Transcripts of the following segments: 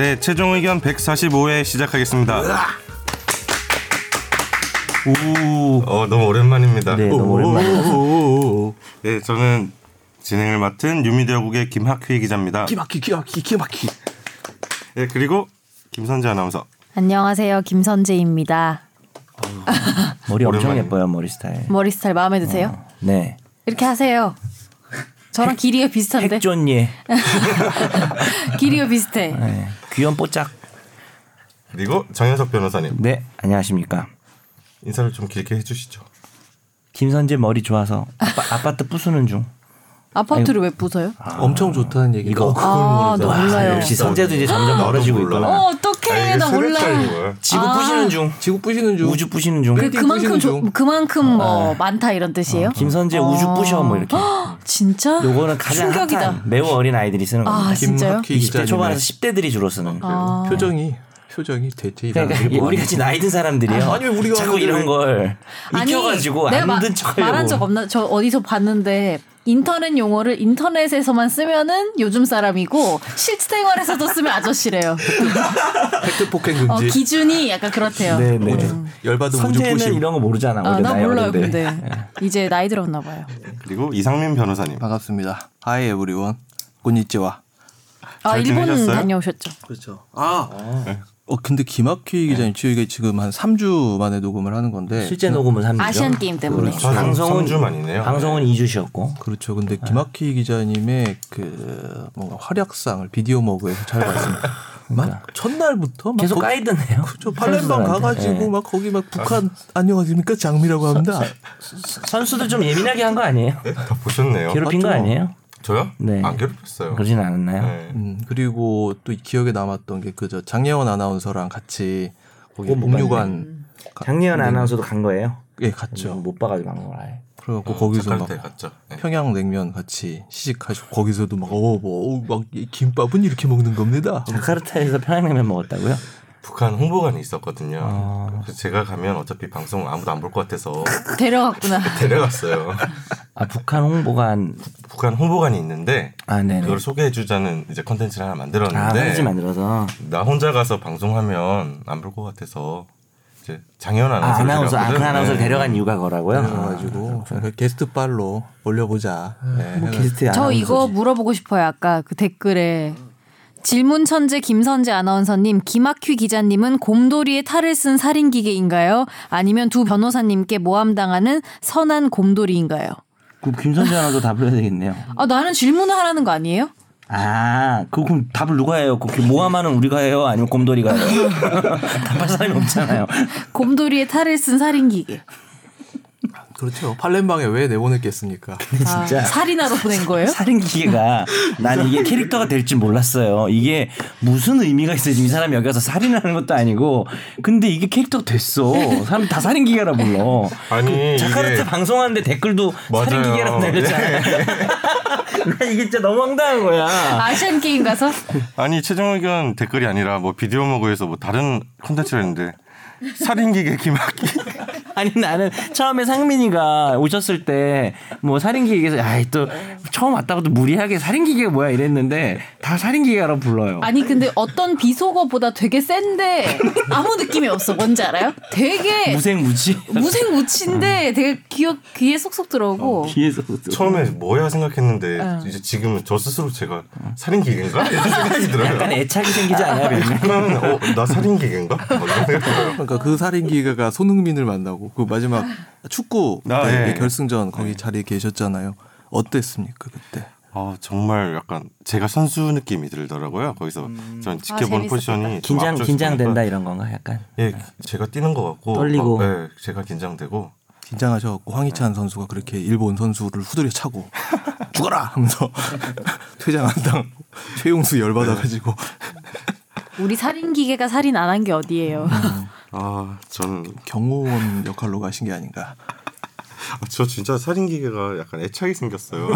네, 최종 의견 145회 시작하겠습니다. 오. 어, 너무 오랜만입니다. 네, 너무 오랜만이에요. 네, 저는 진행을 맡은 뉴미디어국의 김학휘 기자입니다. 기막히 기막히 기막히. 네, 그리고 김선재 아나운서. 안녕하세요. 김선재입니다. 머리 엄청 오랜만이네. 예뻐요, 머리 스타일. 머리 스타일 마음에 드세요? 네. 이렇게 하세요. 저랑 길이가 비슷한데? 핵존예. 길이가 비슷해. 네. 귀염 뽀짝. 그리고 정현석 변호사님. 네, 안녕하십니까. 인사를 좀 길게 해주시죠. 김선재 머리 좋아서 아파, 아파트 부수는 중. 아파트를 왜 부숴요? 엄청 좋다는 얘기. 이거. 아, 나 몰라요. 역시 선재도 이제 점점 멀어지고 몰라. 있구나. 어, 어떡해. 나 몰라. 지구 아. 부시는 중. 지구 부시는 중. 우주 부시는 중. 그, 그만큼 부시는 조, 중. 그만큼 뭐 많다 이런 뜻이에요? 김선재 우주 부셔 뭐 이렇게. 진짜? 요거는 가장 충격이다. 핫한 매우 어린 아이들이 쓰는 겁니다. 아, 진짜요? 김학휘 20대 초반에서 기자님의 10대들이 주로 쓰는. 아. 표정이 표정이 대체 그러니까 이상하게 우리 같이 나이 든 사람들이요. 아니, 왜 우리가 자꾸 이런 왜- 걸 익혀가지고 내가 마- 안든 척하려고. 말한 적 없나? 저 어디서 봤는데 인터넷 용어를 인터넷에서만 쓰면은 요즘 사람이고 실생활에서도 쓰면 아저씨래요. 팩트 폭행 어, 금지. 기준이 약간 그렇대요. 네, 네. 열받은 우주 선재는 부심. 이런 거 모르잖아. 아, 나 몰라요, 어린데. 근데. 이제 나이 들었나 봐요. 그리고 이상민 변호사님. 반갑습니다. Hi everyone. こんにちは. 아, 잘 일본 지내셨어요? 다녀오셨죠? 그렇죠. 아. 어 근데 김학휘 기자님 저희가 지금 한 3주 만에 녹음을 하는 건데 실제 녹음은 3주죠. 아시안 게임 때문에. 그렇죠. 방송은 3주 만이네요. 방송은 2주 쉬었고. 그렇죠. 근데 김학휘 기자님의 그 뭔가 활약상을 비디오 머그에서 잘 봤습니다. 막 첫날부터 막 계속 거기- 가이드네요. 그렇죠. 팔렘방. 가가지고 예. 막 거기 막 북한 안녕하십니까 장미라고 합니다. 선수들 좀 예민하게 한 거 아니에요? 네, 다 보셨네요. 괴롭힌 거 맞죠? 아니에요? 저요? 네. 안 괴롭혔어요. 그러진 않았나요? 네. 음, 그리고 또 기억에 남았던 게 그저 장예원 아나운서랑 같이 거기 못 목류관 가- 장리현 네. 아나운서도 간 거예요? 예 갔죠. 못 봐가지고 간 거라. 그래갖고 거기서 막 갔죠. 네. 평양냉면 같이 시식하시고 거기서도 막 어뭐막 김밥은 이렇게 먹는 겁니다. 자카르타에서 평양냉면 먹었다고요? 북한 홍보관이 있었거든요. 아. 그래서 제가 가면 어차피 방송 아무도 안 볼 것 같아서 데려갔구나. 데려갔어요. 아 북한 홍보관 북한 홍보관이 있는데 아. 그걸 소개해주자는 이제 컨텐츠를 하나 아 만들었는데 편지 만들어서 나 혼자 가서 방송하면 안 볼 것 같아서 이제 장현 아 아나운서 아, 그 데려갔거든. 아나운서를 네. 데려간 이유가 그거라고요? 그래가지고 그 게스트 빨로 올려보자. 네, 뭐 게스트 저 이거. 물어보고 싶어요. 아까 그 댓글에 질문 천재 김선재 아나운서님, 김학휘 기자님은 곰돌이의 탈을 쓴 살인 기계인가요? 아니면 두 변호사님께 모함당하는 선한 곰돌이인가요? 그 김선재 아나운서 답을 해야 되겠네요. 아 나는 질문을 하라는 거 아니에요? 아, 그 그럼 답을 누가 해요? 그 모함하는 우리가 해요? 아니면 곰돌이가 해요? 답할 사람이 없잖아요. 곰돌이의 탈을 쓴 살인 기계. 그렇죠. 팔렘방에 왜 내보냈겠습니까? 아, 진짜. 살인하러 보낸 거예요? 살인 기계가 난 이게 캐릭터가 될 줄 몰랐어요. 이게 무슨 의미가 있어요? 지금 이 사람이 여기 와서 살인을 하는 것도 아니고. 근데 이게 캐릭터가 됐어. 사람 다 살인 기계라 불러. 아니, 그 자카르타 이게- 방송하는데 댓글도 살인. 기계라고 날렸잖아요. 나 이게 진짜 너무 황당한 거야. 아시안 게임 가서 아니 최종 의견 댓글이 아니라 뭐 비디오 먹어에서 뭐 다른 콘텐츠를 했는데 살인기계 김학기 아니 나는 처음에 상민이가 오셨을 때 뭐 살인기계에서 아이 또 처음 왔다고도 무리하게 살인기계가 뭐야 이랬는데 다 살인기계라고 불러요. 아니 근데 어떤 비속어보다 되게 센데 아무 느낌이 없어. 뭔지 알아요? 되게 무생무치 무생무치인데 되게 귀 귀에 쏙쏙 들어오고 뒤에서 처음에 뭐야 생각했는데 어. 이제 지금은 저 스스로 제가 살인기계인가 이런 생각이 들어요. 약간 애착이 생기지 않아요? 그러면 어, 나 살인기계인가? 그러니까 그 살인 기계가 손흥민을 만나고 그 마지막 축구 아, 때 예. 결승전 거기 자리에 계셨잖아요. 어땠습니까 그때? 아 정말 약간 제가 선수 느낌이 들더라고요. 거기서 전 지켜본 재밌었겠다. 포지션이 좀 긴장 긴장된다 이런 건가 약간. 예, 제가 뛰는 것 같고 떨리고. 막, 예, 제가 긴장되고 긴장하셔갖고 황희찬 선수가 그렇게 일본 선수를 후드려 차고 죽어라 하면서 퇴장 안 당. 최용수 열받아가지고 우리 살인 기계가 살인 안 한 게 어디예요? 아 저는 경호원 역할로 가신 게 아닌가. 아, 저 진짜 살인 기계가 약간 애착이 생겼어요.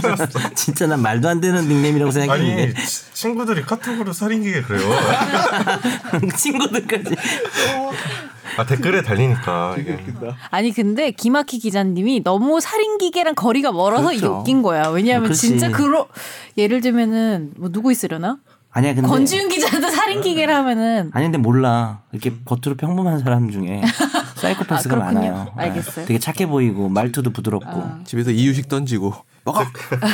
진짜 난 말도 안 되는 닉네임이라고 생각해. 아니 치- 친구들이 카톡으로 살인 기계 그래요. 친구들까지. 아 댓글에 달리니까 이게 아니 근데 김학희 기자님이 너무 살인 기계랑 거리가 멀어서 이게 그렇죠. 웃긴 거야. 왜냐하면 그렇지. 진짜 그러 예를 들면은 뭐 누구 있으려나? 아니야 근데 권지윤 기자도 살인 기계를 하면은 아니 근데 몰라 이렇게 겉으로 평범한 사람 중에 사이코패스가 아. 많아요. 알겠어요. 아. 되게 착해 보이고 말투도 부드럽고 집에서 이유식 던지고 먹어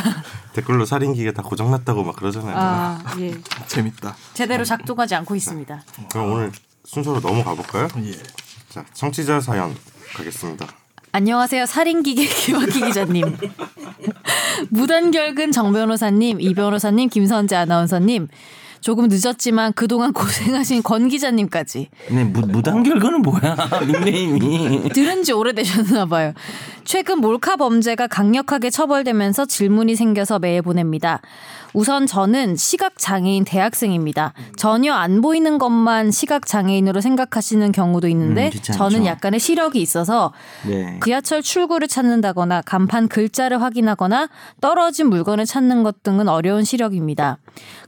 댓글로 살인 기계 다 고장났다고 막 그러잖아요. 아, 예. 재밌다. 제대로 작동하지 않고 있습니다. 그럼 오늘 순서로 넘어가 볼까요? 예. 자, 청취자 사연 가겠습니다. 안녕하세요. 살인기계 김학기 기자님. 무단결근 정 변호사님, 이 변호사님, 김선재 아나운서님. 조금 늦었지만 그동안 고생하신 권 기자님까지. 근데 무, 무단결근은 뭐야 닉네임이 들은 지 오래되셨나 봐요. 최근 몰카 범죄가 강력하게 처벌되면서 질문이 생겨서 메일 보냅니다. 우선 저는 시각장애인 대학생입니다. 전혀 안 보이는 것만 시각장애인으로 생각하시는 경우도 있는데 음. 저는 약간의 시력이 있어서 네. 지하철 출구를 찾는다거나 간판 글자를 확인하거나 떨어진 물건을 찾는 것 등은 어려운 시력입니다.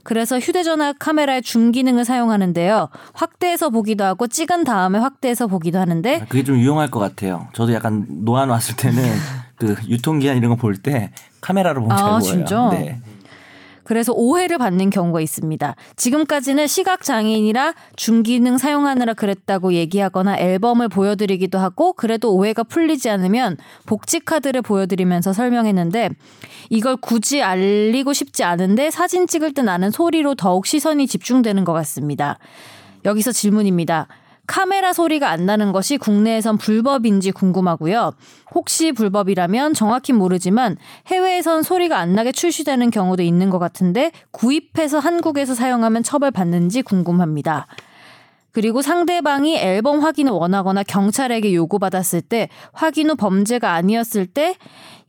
그래서 휴대전화 카메라의 줌 기능을 사용하는데요. 확대해서 보기도 하고 찍은 다음에 확대해서 보기도 하는데 그게 좀 유용할 것 같아요. 저도 약간 노안 왔을 때는 그 유통기한 이런 거 볼 때 카메라로 보면 잘 아, 보여요. 진짜? 네. 그래서 오해를 받는 경우가 있습니다. 지금까지는 시각 장애인이라 중기능 사용하느라 그랬다고 얘기하거나 앨범을 보여드리기도 하고 그래도 오해가 풀리지 않으면 복지 카드를 보여드리면서 설명했는데 이걸 굳이 알리고 싶지 않은데 사진 찍을 때 나는 소리로 더욱 시선이 집중되는 것 같습니다. 여기서 질문입니다. 카메라 소리가 안 나는 것이 국내에선 불법인지 궁금하고요. 혹시 불법이라면 정확히 모르지만 해외에선 소리가 안 나게 출시되는 경우도 있는 것 같은데 구입해서 한국에서 사용하면 처벌받는지 궁금합니다. 그리고 상대방이 앨범 확인을 원하거나 경찰에게 요구받았을 때 확인 후 범죄가 아니었을 때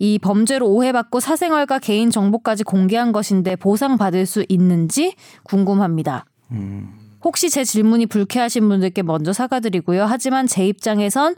이 범죄로 오해받고 사생활과 개인 정보까지 공개한 것인데 보상받을 수 있는지 궁금합니다. 혹시 제 질문이 불쾌하신 분들께 먼저 사과드리고요. 하지만 제 입장에선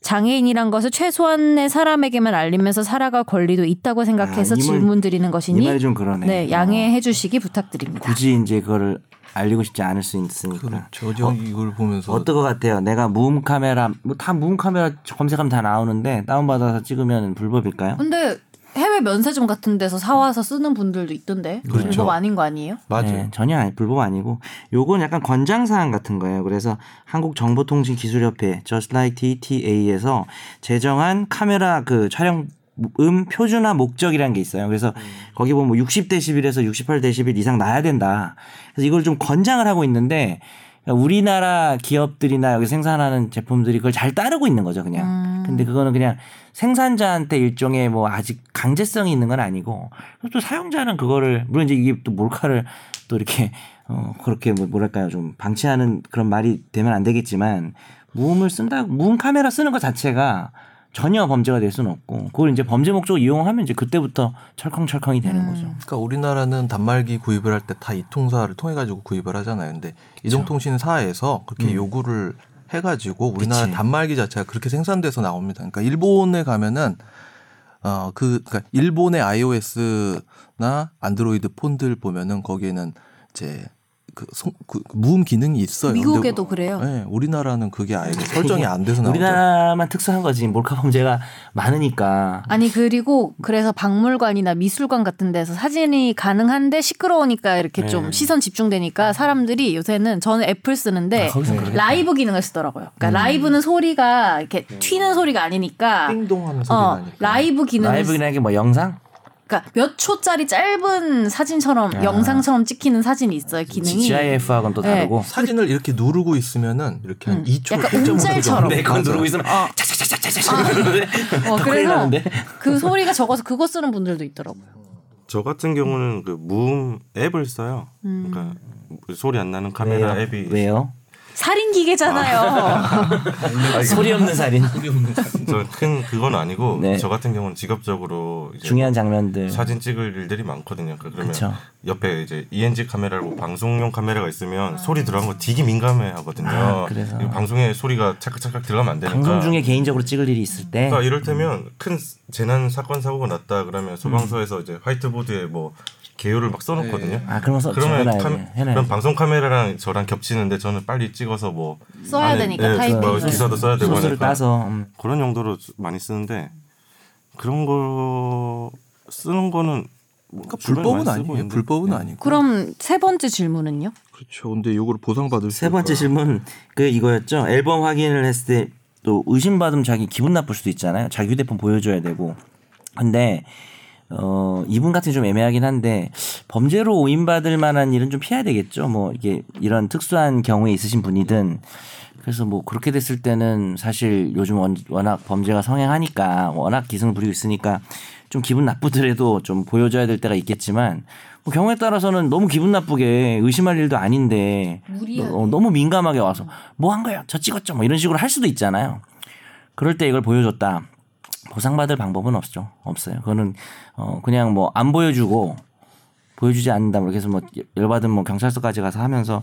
장애인이란 것을 최소한의 사람에게만 알리면서 살아갈 권리도 있다고 생각해서 아, 말- 질문 드리는 것이니 이 좀 그러네. 네, 양해해 주시기 부탁드립니다. 굳이 이제 그거를 알리고 싶지 않을 수 있으니까. 그렇죠. 저 이걸 보면서 어떨 것 같아요? 내가 무음 카메라 뭐 다 무음 카메라 검색하면 다 나오는데 다운 받아서 찍으면 불법일까요? 근데 해외 면세점 같은 데서 사와서 쓰는 분들도 있던데 그렇죠. 불법 아닌 거 아니에요? 맞아요. 네, 전혀 아니, 불법 아니고 요건 약간 권장 사항 같은 거예요. 그래서 한국 정보통신기술협회 Just Like TTA에서 제정한 카메라 그 촬영 음 표준화 목적이라는 게 있어요. 그래서 거기 보면 뭐 60데시벨에서 68데시벨 이상 나야 된다. 그래서 이걸 좀 권장을 하고 있는데 그러니까 우리나라 기업들이나 여기 생산하는 제품들이 그걸 잘 따르고 있는 거죠, 그냥. 근데 그거는 그냥 생산자한테 일종의 뭐 아직 강제성이 있는 건 아니고 또 사용자는 그거를 물론 이제 이게 또 몰카를 또 이렇게 어 그렇게 뭐 뭐랄까요? 좀 방치하는 그런 말이 되면 안 되겠지만 무음을 쓴다 무음 카메라 쓰는 것 자체가 전혀 범죄가 될 수는 없고 그걸 이제 범죄 목적으로 이용하면 이제 그때부터 철컹철컹이 되는 거죠. 그러니까 우리나라는 단말기 구입을 할 때 다 이통사를 통해 가지고 구입을 하잖아요. 근데 이동통신 사에서 그렇게 요구를 해가지고 우리나라 그치. 단말기 자체가 그렇게 생산돼서 나옵니다. 그러니까 일본에 가면은 어 그 그러니까 일본의 iOS나 안드로이드 폰들 보면은 거기에는 이제 그, 송, 그 무음 기능이 있어요. 미국에도 근데, 그래요. 네, 우리나라는 그게 아예 설정이 안 돼서 나오죠. 우리나라만 특수한 거지 몰카 범죄가 많으니까 아니 그리고 그래서 박물관이나 미술관 같은 데서 사진이 가능한데 시끄러우니까 이렇게 네. 좀 시선 집중되니까 사람들이 요새는 저는 애플 쓰는데 아. 라이브 기능을 쓰더라고요. 그러니까 라이브는 소리가 이렇게 튀는 소리가 아니니까 띵동하는 소리 어, 나니까. 라이브 기능을 라이브 이게 뭐 영상 그러니까 몇 초짜리 짧은 사진처럼 영상처럼 찍히는 사진이 있어요 기능이. GIF하고는 또 네. 다르고 사진을 이렇게 누르고 있으면은 이렇게 한 2초 약간 1.5초 음짤처럼. 네, 누르고 있으면 어. 차차차차차차 어, 그래서 나는데. 그 소리가 적어서 그거 쓰는 분들도 있더라고요. 저 같은 경우는 그 무음 앱을 써요. 그러니까 소리 안 나는 카메라 왜요? 앱이 왜요? 살인 기계잖아요. 소리 없는 살인. 저큰 그건 아니고 네. 저 같은 경우는 직업적으로 이제 중요한 장면들. 사진 찍을 일들이 많거든요. 그러니까 그러면 그쵸. 옆에 이제 ENG 카메라고 방송용 카메라가 있으면 소리 들어간 거 되게 민감해 하거든요. 아, 그래서. 방송에 소리가 찰칵찰칵 들어가면 안 되니까. 방송 중에 개인적으로 찍을 일이 있을 때 그러니까 이럴 때면 큰 재난 사건 사고가 났다 그러면 소방서에서 이제 화이트보드에 뭐 개요를 막 써놓거든요. 아거 써, 그러면 적어놔야 카, 돼. 해놔야 그럼 돼. 방송 카메라랑 저랑 겹치는데 저는 빨리 찍어서 뭐 써야 안에, 되니까 네, 타이핑. 뭐 기사도 써야 되고 소스를 하니까 따서 음. 그런 용도로 많이 쓰는데 그런 거 쓰는 거는 그러니까 주변에 불법은 아니에요. 있는데. 불법은 네. 아니고. 그럼 세 번째 질문은요? 그렇죠. 근데 요거를 보상받을 세 번째 질문 그 이거였죠. 앨범 확인을 했을 때 또 의심받으면 자기 기분 나쁠 수도 있잖아요. 자기 휴대폰 보여줘야 되고. 근데 어 이분 같은 좀 애매하긴 한데 범죄로 오인받을 만한 일은 좀 피해야 되겠죠. 뭐 이게 이런 특수한 경우에 있으신 분이든. 그래서 뭐 그렇게 됐을 때는 사실 요즘 원- 워낙 범죄가 성행하니까 워낙 기승을 부리고 있으니까 좀 기분 나쁘더라도 좀 보여줘야 될 때가 있겠지만 뭐 경우에 따라서는 너무 기분 나쁘게 의심할 일도 아닌데 어, 너무 민감하게 와서 뭐 한 거야? 저 찍었죠. 뭐 이런 식으로 할 수도 있잖아요. 그럴 때 이걸 보여줬다 보상받을 방법은 없죠 없어요. 그거는 어 그냥 뭐 안 보여주고 보여주지 않는다. 뭐 그래서 뭐 열받은 뭐 경찰서까지 가서 하면서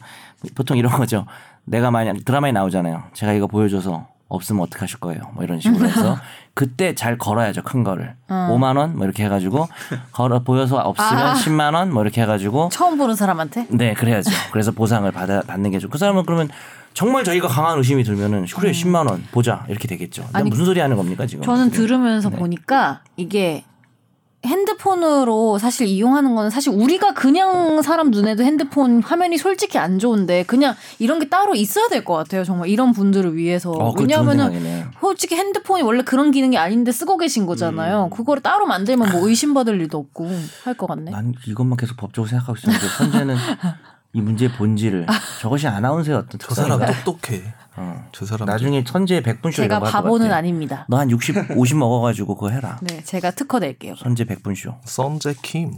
보통 이런 거죠. 내가 만약 드라마에 나오잖아요. 제가 이거 보여줘서 없으면 어떡하실 거예요. 뭐 이런 식으로 해서 그때 잘 걸어야죠. 큰 거를. 5만 원 뭐 이렇게 해 가지고 걸어 보여서 없으면 아. 10만 원 뭐 이렇게 해 가지고 처음 보는 사람한테? 네 그래야죠. 그래서 보상을 받아 받는 게 좋고 그 사람은 그러면 정말 저희가 강한 의심이 들면은 그래 10만 원 보자 이렇게 되겠죠. 아니, 무슨 소리 하는 겁니까 지금? 저는? 들으면서 보니까 이게 핸드폰으로 사실 이용하는 거는 사실 우리가 그냥 사람 눈에도 핸드폰 화면이 솔직히 안 좋은데 그냥 이런 게 따로 있어야 될 것 같아요. 정말 이런 분들을 위해서. 어, 좋은 왜냐하면은. 솔직히 핸드폰이 원래 그런 기능이 아닌데 쓰고 계신 거잖아요. 그거를 따로 만들면 뭐 의심받을 일도 없고 할 것 같네. 난 이것만 계속 법적으로 생각하고 있었는데 현재는 이 문제의 본질을 저것이 아나운서의 어떤 저 사람. 똑똑해. 어. 저 사람 나중에 천재 백분쇼 제가 이런 거할것 바보는. 아닙니다. 너 한 60, 50 먹어가지고 그거 해라. 네, 제가 특허 낼게요. 선제 백분쇼. 선제 킴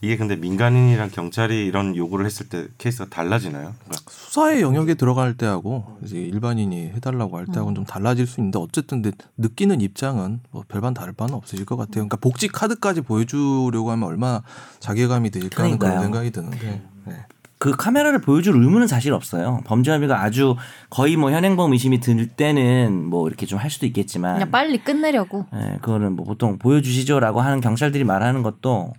이게 근데 민간인이랑 경찰이 이런 요구를 했을 때 케이스가 달라지나요? 그러니까 수사의 영역에 들어갈 때하고 이제 일반인이 해달라고 할 때하고는 좀 달라질 수 있는데 어쨌든 느끼는 입장은 뭐 별반 다를 바는 없으실 것 같아요. 그러니까 복지 카드까지 보여주려고 하면 얼마나 자괴감이 들까 하는 그런. 생각이 드는데 네. 그 카메라를 보여줄 의무는 사실 없어요. 범죄 혐의가 아주 거의 뭐 현행범 의심이 들 때는 뭐 이렇게 좀 할 수도 있겠지만 그냥 빨리 끝내려고. 예, 그거는 뭐 보통 보여주시죠라고 하는 경찰들이 말하는 것도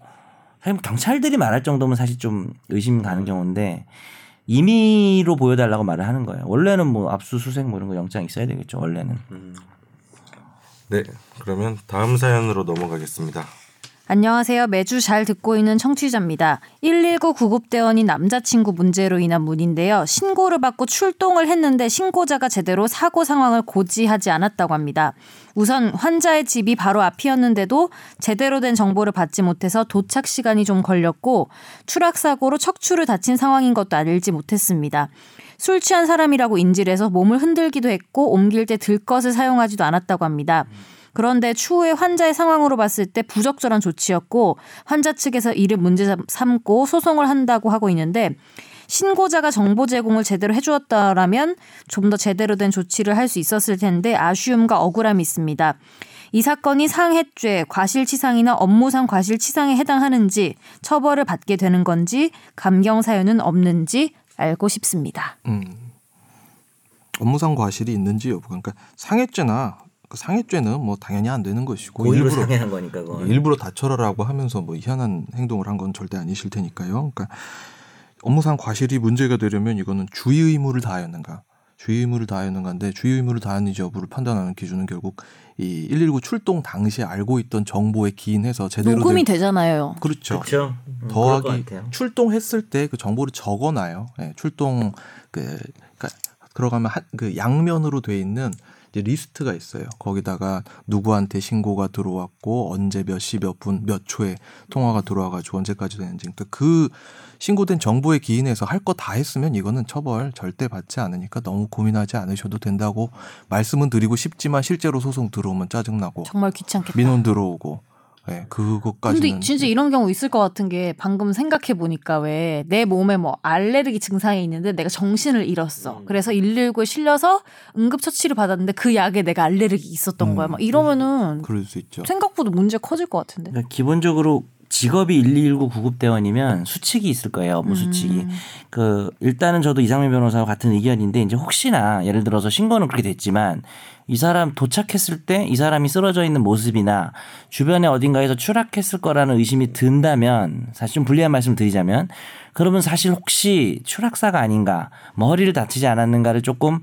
사실 뭐 경찰들이 말할 정도면 사실 좀 의심 가는 경우인데 임의로 보여달라고 말을 하는 거예요. 원래는 뭐 압수수색 뭐 이런 거 영장 있어야 되겠죠. 원래는. 네 그러면 다음 사연으로 넘어가겠습니다. 안녕하세요. 매주 잘 듣고 있는 청취자입니다. 119 구급대원인 남자친구 문제로 인한 문인데요. 신고를 받고 출동을 했는데 신고자가 제대로 사고 상황을 고지하지 않았다고 합니다. 우선 환자의 집이 바로 앞이었는데도 제대로 된 정보를 받지 못해서 도착 시간이 좀 걸렸고 추락사고로 척추를 다친 상황인 것도 알지 못했습니다. 술 취한 사람이라고 인지를 해서 몸을 흔들기도 했고 옮길 때 들것을 사용하지도 않았다고 합니다. 그런데 추후에 환자의 상황으로 봤을 때 부적절한 조치였고 환자 측에서 이를 문제 삼고 소송을 한다고 하고 있는데 신고자가 정보 제공을 제대로 해주었다라면 좀 더 제대로 된 조치를 할 수 있었을 텐데 아쉬움과 억울함이 있습니다. 이 사건이 상해죄, 과실치상이나 업무상 과실치상에 해당하는지 처벌을 받게 되는 건지 감경 사유는 없는지 알고 싶습니다. 음. 업무상 과실이 있는지 여부 그러니까 상해죄나 그 상해죄는 뭐 당연히 안 되는 것이고 일부러 상해한 거니까 그건. 일부러 다쳐라라고 하면서 뭐 희한한 행동을 한 건 절대 아니실 테니까요. 그러니까 업무상 과실이 문제가 되려면 이거는 주의 의무를 다하였는가, 주의 의무를 다하였는가인데 주의 의무를 다하는지 여부를 판단하는 기준은 결국 이 119 출동 당시에 알고 있던 정보에 기인해서 제대로 녹음이 된 되잖아요. 그렇죠. 그렇죠. 음, 더하기 같아요. 출동했을 때 그 정보를 적어놔요. 예, 출동 그 그러니까 들어가면 한, 그 양면으로 돼 있는 리스트가 있어요. 거기다가 누구한테 신고가 들어왔고 언제 몇 시 몇 분 몇 초에 통화가 들어와가지고 언제까지 되는지 그러니까 그 신고된 정보에 기인해서 할 거 다 했으면 이거는 처벌 절대 받지 않으니까 너무 고민하지 않으셔도 된다고 말씀은 드리고 싶지만 실제로 소송 들어오면 짜증나고 정말 귀찮겠다. 민원 들어오고 예, 그것까지는 근데 진짜 이런 경우 있을 것 같은 게 방금 생각해 보니까 왜 내 몸에 뭐 알레르기 증상이 있는데 내가 정신을 잃었어. 음. 그래서 119에 실려서 응급처치를 받았는데 그 약에 내가 알레르기 있었던 음. 거야. 막 이러면은 그럴 수 있죠. 생각보다 문제 커질 것 같은데. 그러니까 기본적으로 직업이 119 구급대원이면 수칙이 있을 거예요. 업무 수칙이. 음. 그 일단은 저도 이상민 변호사와 같은 의견인데 이제 혹시나 예를 들어서 신고는 그렇게 됐지만 이 사람 도착했을 때 이 사람이 쓰러져 있는 모습이나 주변에 어딘가에서 추락했을 거라는 의심이 든다면 사실 좀 불리한 말씀 을 드리자면 그러면 사실 혹시 추락사가 아닌가 뭐 허리를 다치지 않았는가를 조금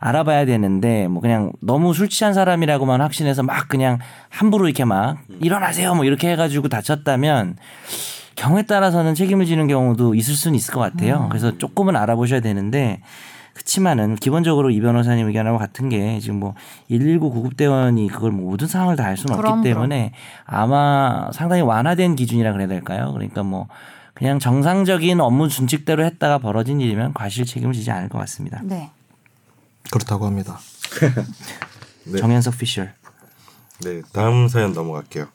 알아봐야 되는데 뭐 그냥 너무 술 취한 사람이라고만 확신해서 막 그냥 함부로 이렇게 막 일어나세요 뭐 이렇게 해가지고 다쳤다면 경우에 따라서는 책임을 지는 경우도 있을 수는 있을 것 같아요. 그래서 조금은 알아보셔야 되는데 그렇지만은 기본적으로 이 변호사님 의견하고 같은 게 지금 뭐 119 구급대원이 그걸 뭐 모든 상황을 다 알 수는 그럼, 없기 때문에 아마 상당히 완화된 기준이라 그래야 될까요? 그러니까 뭐 그냥 정상적인 업무 준칙대로 했다가 벌어진 일이면 과실 책임을 지지 않을 것 같습니다. 네. 그렇다고 합니다. 네. 정현석 피셜. 네, 다음 사연 넘어갈게요.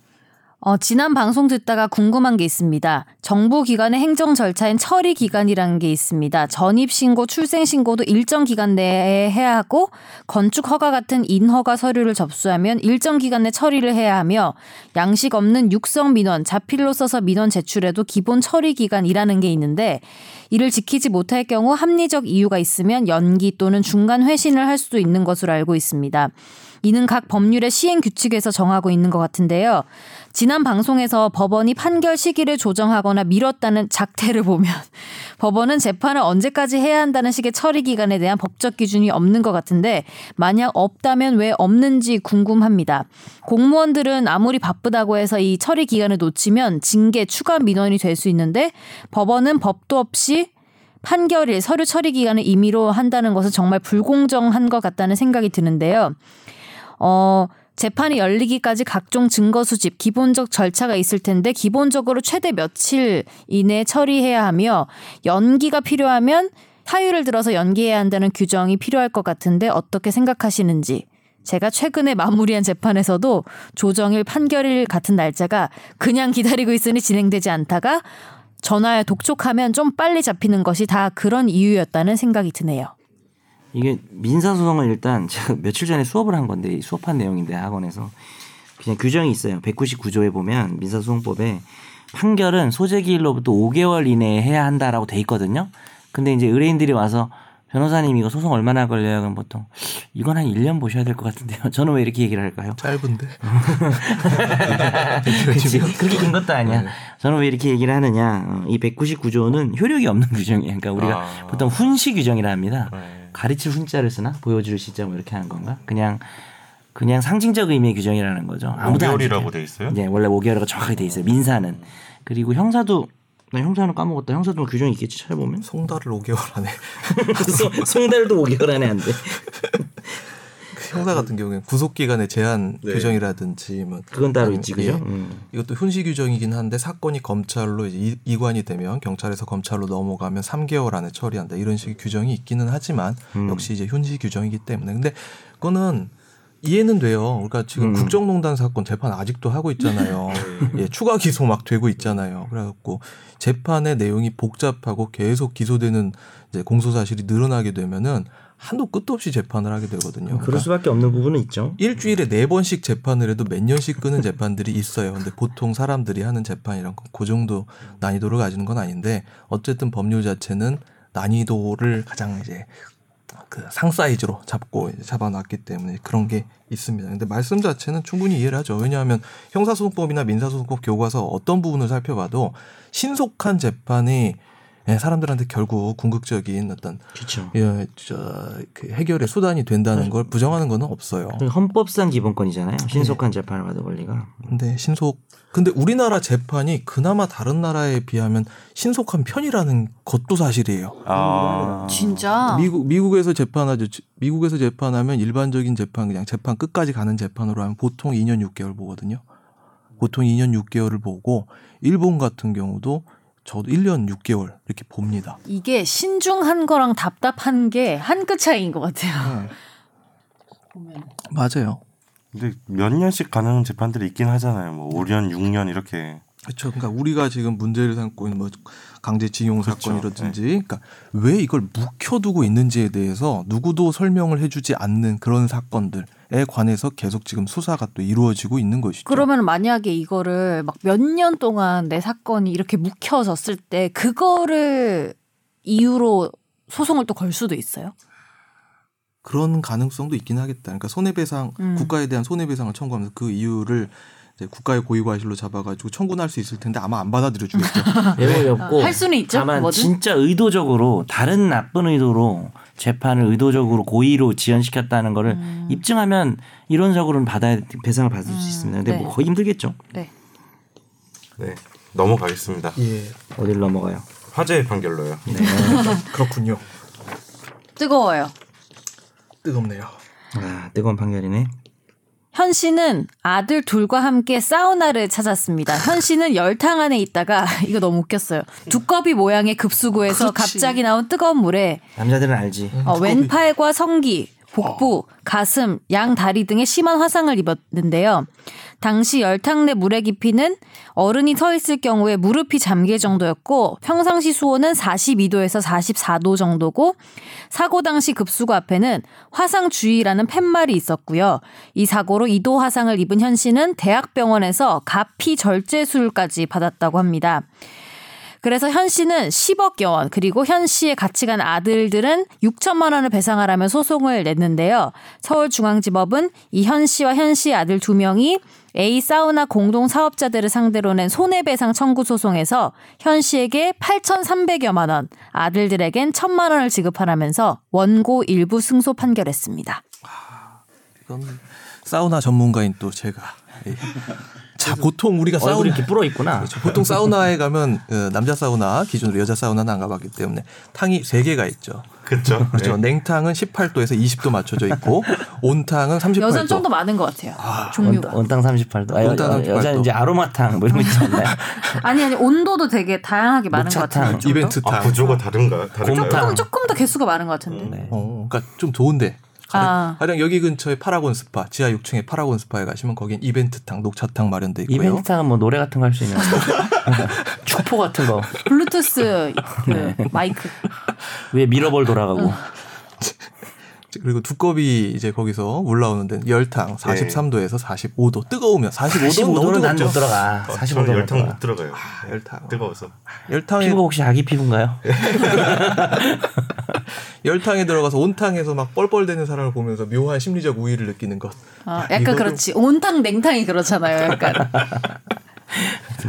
어, 지난 방송 듣다가 궁금한 게 있습니다. 정부 기관의 행정 절차인 처리 기간이라는 게 있습니다. 전입 신고, 출생 신고도 일정 기간 내에 해야 하고 건축 허가 같은 인허가 서류를 접수하면 일정 기간 내 처리를 해야 하며 양식 없는 육성 민원, 자필로 써서 민원 제출해도 기본 처리 기간이라는 게 있는데 이를 지키지 못할 경우 합리적 이유가 있으면 연기 또는 중간 회신을 할 수도 있는 것으로 알고 있습니다. 이는 각 법률의 시행 규칙에서 정하고 있는 것 같은데요. 지난 방송에서 법원이 판결 시기를 조정하거나 미뤘다는 작태를 보면 법원은 재판을 언제까지 해야 한다는 식의 처리 기간에 대한 법적 기준이 없는 것 같은데 만약 없다면 왜 없는지 궁금합니다. 공무원들은 아무리 바쁘다고 해서 이 처리 기간을 놓치면 징계 추가 민원이 될 수 있는데 법원은 법도 없이 판결일 서류 처리 기간을 임의로 한다는 것은 정말 불공정한 것 같다는 생각이 드는데요. 어, 재판이 열리기까지 각종 증거 수집, 기본적 절차가 있을 텐데 기본적으로 최대 며칠 이내 처리해야 하며 연기가 필요하면 사유를 들어서 연기해야 한다는 규정이 필요할 것 같은데 어떻게 생각하시는지. 제가 최근에 마무리한 재판에서도 조정일 판결일 같은 날짜가 그냥 기다리고 있으니 진행되지 않다가 전화에 독촉하면 좀 빨리 잡히는 것이 다 그런 이유였다는 생각이 드네요. 이게 민사소송은 일단 제가 며칠 전에 수업을 한 건데 이 수업한 내용인데 학원에서 그냥 규정이 있어요. 199조에 보면 민사소송법에 판결은 소재기일로부터 5개월 이내에 해야 한다라고 돼 있거든요. 근데 이제 의뢰인들이 와서 변호사님 이거 소송 얼마나 걸려요? 그럼 보통 이건 한 1년 보셔야 될 것 같은데요. 저는 왜 이렇게 얘기를 할까요? 짧은데. 그렇지. 그렇게 긴 것도 아니야. 저는 왜 이렇게 얘기를 하느냐. 어, 이 199조는 효력이 없는 규정이에요. 그러니까 우리가 아. 보통 훈시 규정이라 합니다. 네. 가르칠 훈자를 쓰나? 보여줄 시자 뭐 이렇게 하는 건가? 그냥 그냥 상징적 의미의 규정이라는 거죠. 아무도 안 5개월이라고 지켜요. 돼 있어요? 네, 원래 5개월가 정확하게 돼 있어요. 민사는. 그리고 형사도 나 형사는 까먹었다. 형사도 뭐 규정이 있겠지 찾아보면. 송달을 5개월 안에 송- 송달도 5개월 안에 안 돼. 형사 같은 경우에는 구속 기간의 제한 네. 규정이라든지 뭐 그건 따로 있지, 예. 그죠? 음. 이것도 훈시 규정이긴 한데 사건이 검찰로 이제 이- 이관이 되면 경찰에서 검찰로 넘어가면 3개월 안에 처리한다 이런 식의 규정이 있기는 하지만 음. 역시 이제 훈시 규정이기 때문에 근데 그거는 이해는 돼요. 그러니까 지금 음. 국정농단 사건 재판 아직도 하고 있잖아요. 예, 추가 기소 막 되고 있잖아요. 그래갖고 재판의 내용이 복잡하고 계속 기소되는 이제 공소 사실이 늘어나게 되면은 한도 끝도 없이 재판을 하게 되거든요. 그럴 그러니까 수밖에 없는 부분은 있죠. 일주일에 네 번씩 재판을 해도 몇 년씩 끄는 재판들이 있어요. 근데 보통 사람들이 하는 재판이란 건그 정도 난이도를 가지는 건 아닌데 어쨌든 법률 자체는 난이도를 가장 이제 그상 사이즈로 잡고 잡아놨기 때문에 그런 게 있습니다. 근데 말씀 자체는 충분히 이해를 하죠. 왜냐하면 형사소송법이나 민사소송법 교과서 어떤 부분을 살펴봐도 신속한 재판이 예, 사람들한테 결국 궁극적인 어떤 그렇죠. 예, 저, 그 해결의 수단이 된다는 걸 부정하는 건 없어요. 헌법상 기본권이잖아요. 신속한 재판을 받을 권리가. 근데 신속, 근데 우리나라 재판이 그나마 다른 나라에 비하면 신속한 편이라는 것도 사실이에요. 아. 진짜 미국, 미국에서 재판하죠. 지- 미국에서 재판하면 일반적인 재판, 그냥 재판 끝까지 가는 재판으로 하면 보통 2년 6개월 보거든요. 보통 2년 6개월을 보고, 일본 같은 경우도 저도 1년 6개월 이렇게 봅니다. 이게 신중한 거랑 답답한 게 한 끗 차이인 것 같아요. 맞아요. 근데 몇 년씩 가는 재판들이 있긴 하잖아요. 뭐 5년, 6년 이렇게. 그렇죠. 그러니까 우리가 지금 문제를 삼고 있는 뭐 강제징용 그렇죠. 사건이라든지, 그러니까 왜 이걸 묵혀두고 있는지에 대해서 누구도 설명을 해주지 않는 그런 사건들에 관해서 계속 지금 수사가 또 이루어지고 있는 것이죠. 그러면 만약에 이거를 막 몇 년 동안 내 사건이 이렇게 묵혀졌을 때 그거를 이유로 소송을 또 걸 수도 있어요. 그런 가능성도 있긴 하겠다. 그러니까 손해배상 음. 국가에 대한 손해배상을 청구하면서 그 이유를 이제 국가의 고위과실로 잡아가지고 청구는 할 수 있을 텐데 아마 안 받아들여 주겠죠. 내용이 없고 할 수는 있죠, 다만 뭐든. 진짜 의도적으로 다른 나쁜 의도로 재판을 의도적으로 고의로 지연시켰다는 거를 음. 입증하면 이론적으로는 받아야 배상을 받을 수 있습니다. 근데 네. 뭐 거의 힘들겠죠. 네. 네 넘어가겠습니다. 예, 어딜 넘어가요? 화제의 판결로요. 그렇군요. 뜨거워요. 뜨겁네요. 아 뜨거운 판결이네. 현 씨는 아들 둘과 함께 사우나를 찾았습니다. 현 씨는 열탕 안에 있다가 이거 너무 웃겼어요. 두꺼비 모양의 급수구에서 그렇지. 갑자기 나온 뜨거운 물에 남자들은 알지. 어, 왼팔과 성기, 복부, 가슴, 양 다리 등의 심한 화상을 입었는데요. 당시 열탕 내 물의 깊이는 어른이 서 있을 경우에 무릎이 잠길 정도였고 평상시 수온은 42도에서 44도 정도고 사고 당시 급수구 앞에는 화상 주의라는 팻말이 있었고요. 이 사고로 2도 화상을 입은 현 씨는 대학병원에서 가피 절제술까지 받았다고 합니다. 그래서 현 씨는 10억여 원 그리고 현 씨의 같이 간 아들들은 6천만 원을 배상하라며 소송을 냈는데요. 서울중앙지법은 이 현 씨와 현 씨의 아들 두 명이 A 사우나 공동 사업자들을 상대로 낸 손해배상 청구 소송에서 현 씨에게 8,300여만 원, 아들들에겐 1천만 원을 지급하라면서 원고 일부 승소 판결했습니다. 이건 사우나 전문가인 또 제가. 예. 자 보통 우리가 사우나 이렇게 불어 있구나. 그렇죠. 보통 사우나에 가면 그 남자 사우나 기준으로 여자 사우나는 안 가봤기 때문에 탕이 세 개가 있죠. 그렇죠. 그렇죠. 냉탕은 18도에서 20도 맞춰져 있고 온탕은 38도. 여자는 좀 더 많은 것 같아요. 종류가. 온탕 38도. 아, 여, 38도. 여자는 이제 아로마탕 뭐 이런 거 있지 않나요? 아니 아니 온도도 되게 다양하게 많은 것 같아요. 이벤트 탕. 아 구조가 다른가? 다른가요? 조금 조금 더 개수가 많은 것 같은데. 네. 어, 그러니까 좀 좋은데. 아. 가령 여기 근처에 파라곤 스파, 지하 6층에 파라곤 스파에 가시면 거긴 이벤트탕, 녹차탕 마련돼 있고요. 이벤트탕은 뭐 노래 같은 거 할 수 있는 축포 같은 거 블루투스 그 마이크. 위에 미러볼 돌아가고 그리고 두꺼비 이제 거기서 올라오는데 열탕 43도에서 45도 뜨거우면 45도는 45도는 너무 난 뜨겁죠. 못 들어가. 어, 45도 저는 열탕 못못 들어가. 들어가요. 네, 열탕. 뜨거워서. 열탕에 피부가 혹시 아기 피부인가요? 열탕에 들어가서 온탕에서 막 뻘뻘대는 사람을 보면서 묘한 심리적 우위를 느끼는 것. 아, 이거를- 약간 그렇지. 온탕 냉탕이 그렇잖아요. 약간.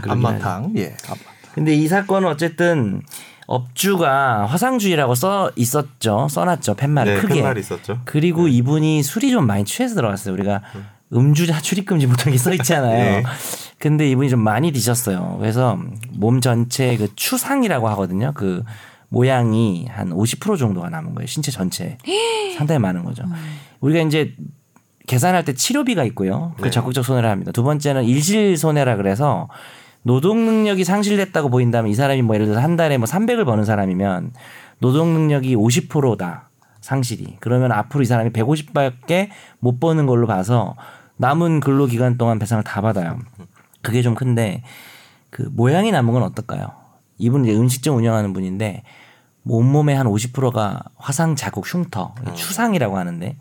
안마탕. 예. 안마탕. 근데 이 사건은 어쨌든 업주가 화상주의라고 써 있었죠. 써놨죠. 팻말을 네, 크게. 팻말이 있었죠. 그리고 이분이 술이 좀 많이 취해서 들어갔어요. 우리가 음주자 출입금지 보통 이렇게 써 있잖아요. 네. 근데 이분이 좀 많이 드셨어요. 그래서 몸 전체 그 추상이라고 하거든요. 그 모양이 한 50% 정도가 남은 거예요. 신체 전체. 상당히 많은 거죠. 우리가 이제 계산할 때 치료비가 있고요. 그 네. 적극적 손해를 합니다. 두 번째는 일실 손해라 그래서 노동 능력이 상실됐다고 보인다면 이 사람이 뭐 예를 들어서 한 달에 뭐 300을 버는 사람이면 노동 능력이 50%다. 상실이. 그러면 앞으로 이 사람이 150밖에 못 버는 걸로 봐서 남은 근로 기간 동안 배상을 다 받아요. 그게 좀 큰데 그 모양이 남은 건 어떨까요? 이분은 이제 음식점 운영하는 분인데 온몸의 한 50%가 화상 자국 흉터, 추상이라고 하는데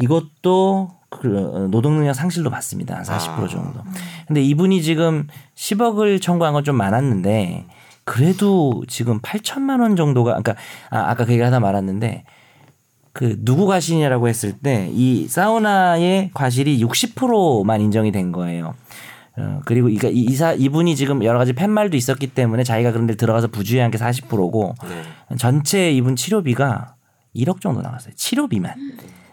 이것도 그 노동능력 상실도 받습니다. 한 40% 정도. 근데 이분이 지금 10억을 청구한 건 좀 많았는데 그래도 지금 8천만 원 정도가 그러니까 아, 아까 그 얘기를 하다 말았는데 그 누구 과실이냐라고 했을 때 이 사우나의 과실이 60%만 인정이 된 거예요. 어, 그리고 이가 이사 이분이 지금 여러 가지 팻말도 있었기 때문에 자기가 그런 데 들어가서 부주의한 게 40%고 네. 전체 이분 치료비가 1억 정도 나왔어요. 치료비만.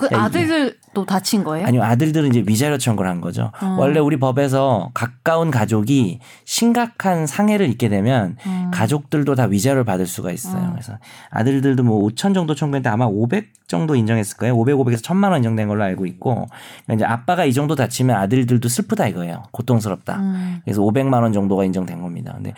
그 야, 아들들도 다친 거예요? 아니요 아들들은 이제 위자료 청구를 한 거죠. 원래 우리 법에서 가까운 가족이 심각한 상해를 입게 되면 가족들도 다 위자료를 받을 수가 있어요. 그래서 아들들도 뭐 5천 정도 청구했는데 아마 500 정도 인정했을 거예요. 500, 500에서 1천만 원 인정된 걸로 알고 있고 그러니까 이제 아빠가 이 정도 다치면 아들들도 슬프다 이거예요. 고통스럽다. 음. 그래서 500만 원 정도가 인정된 겁니다. 근데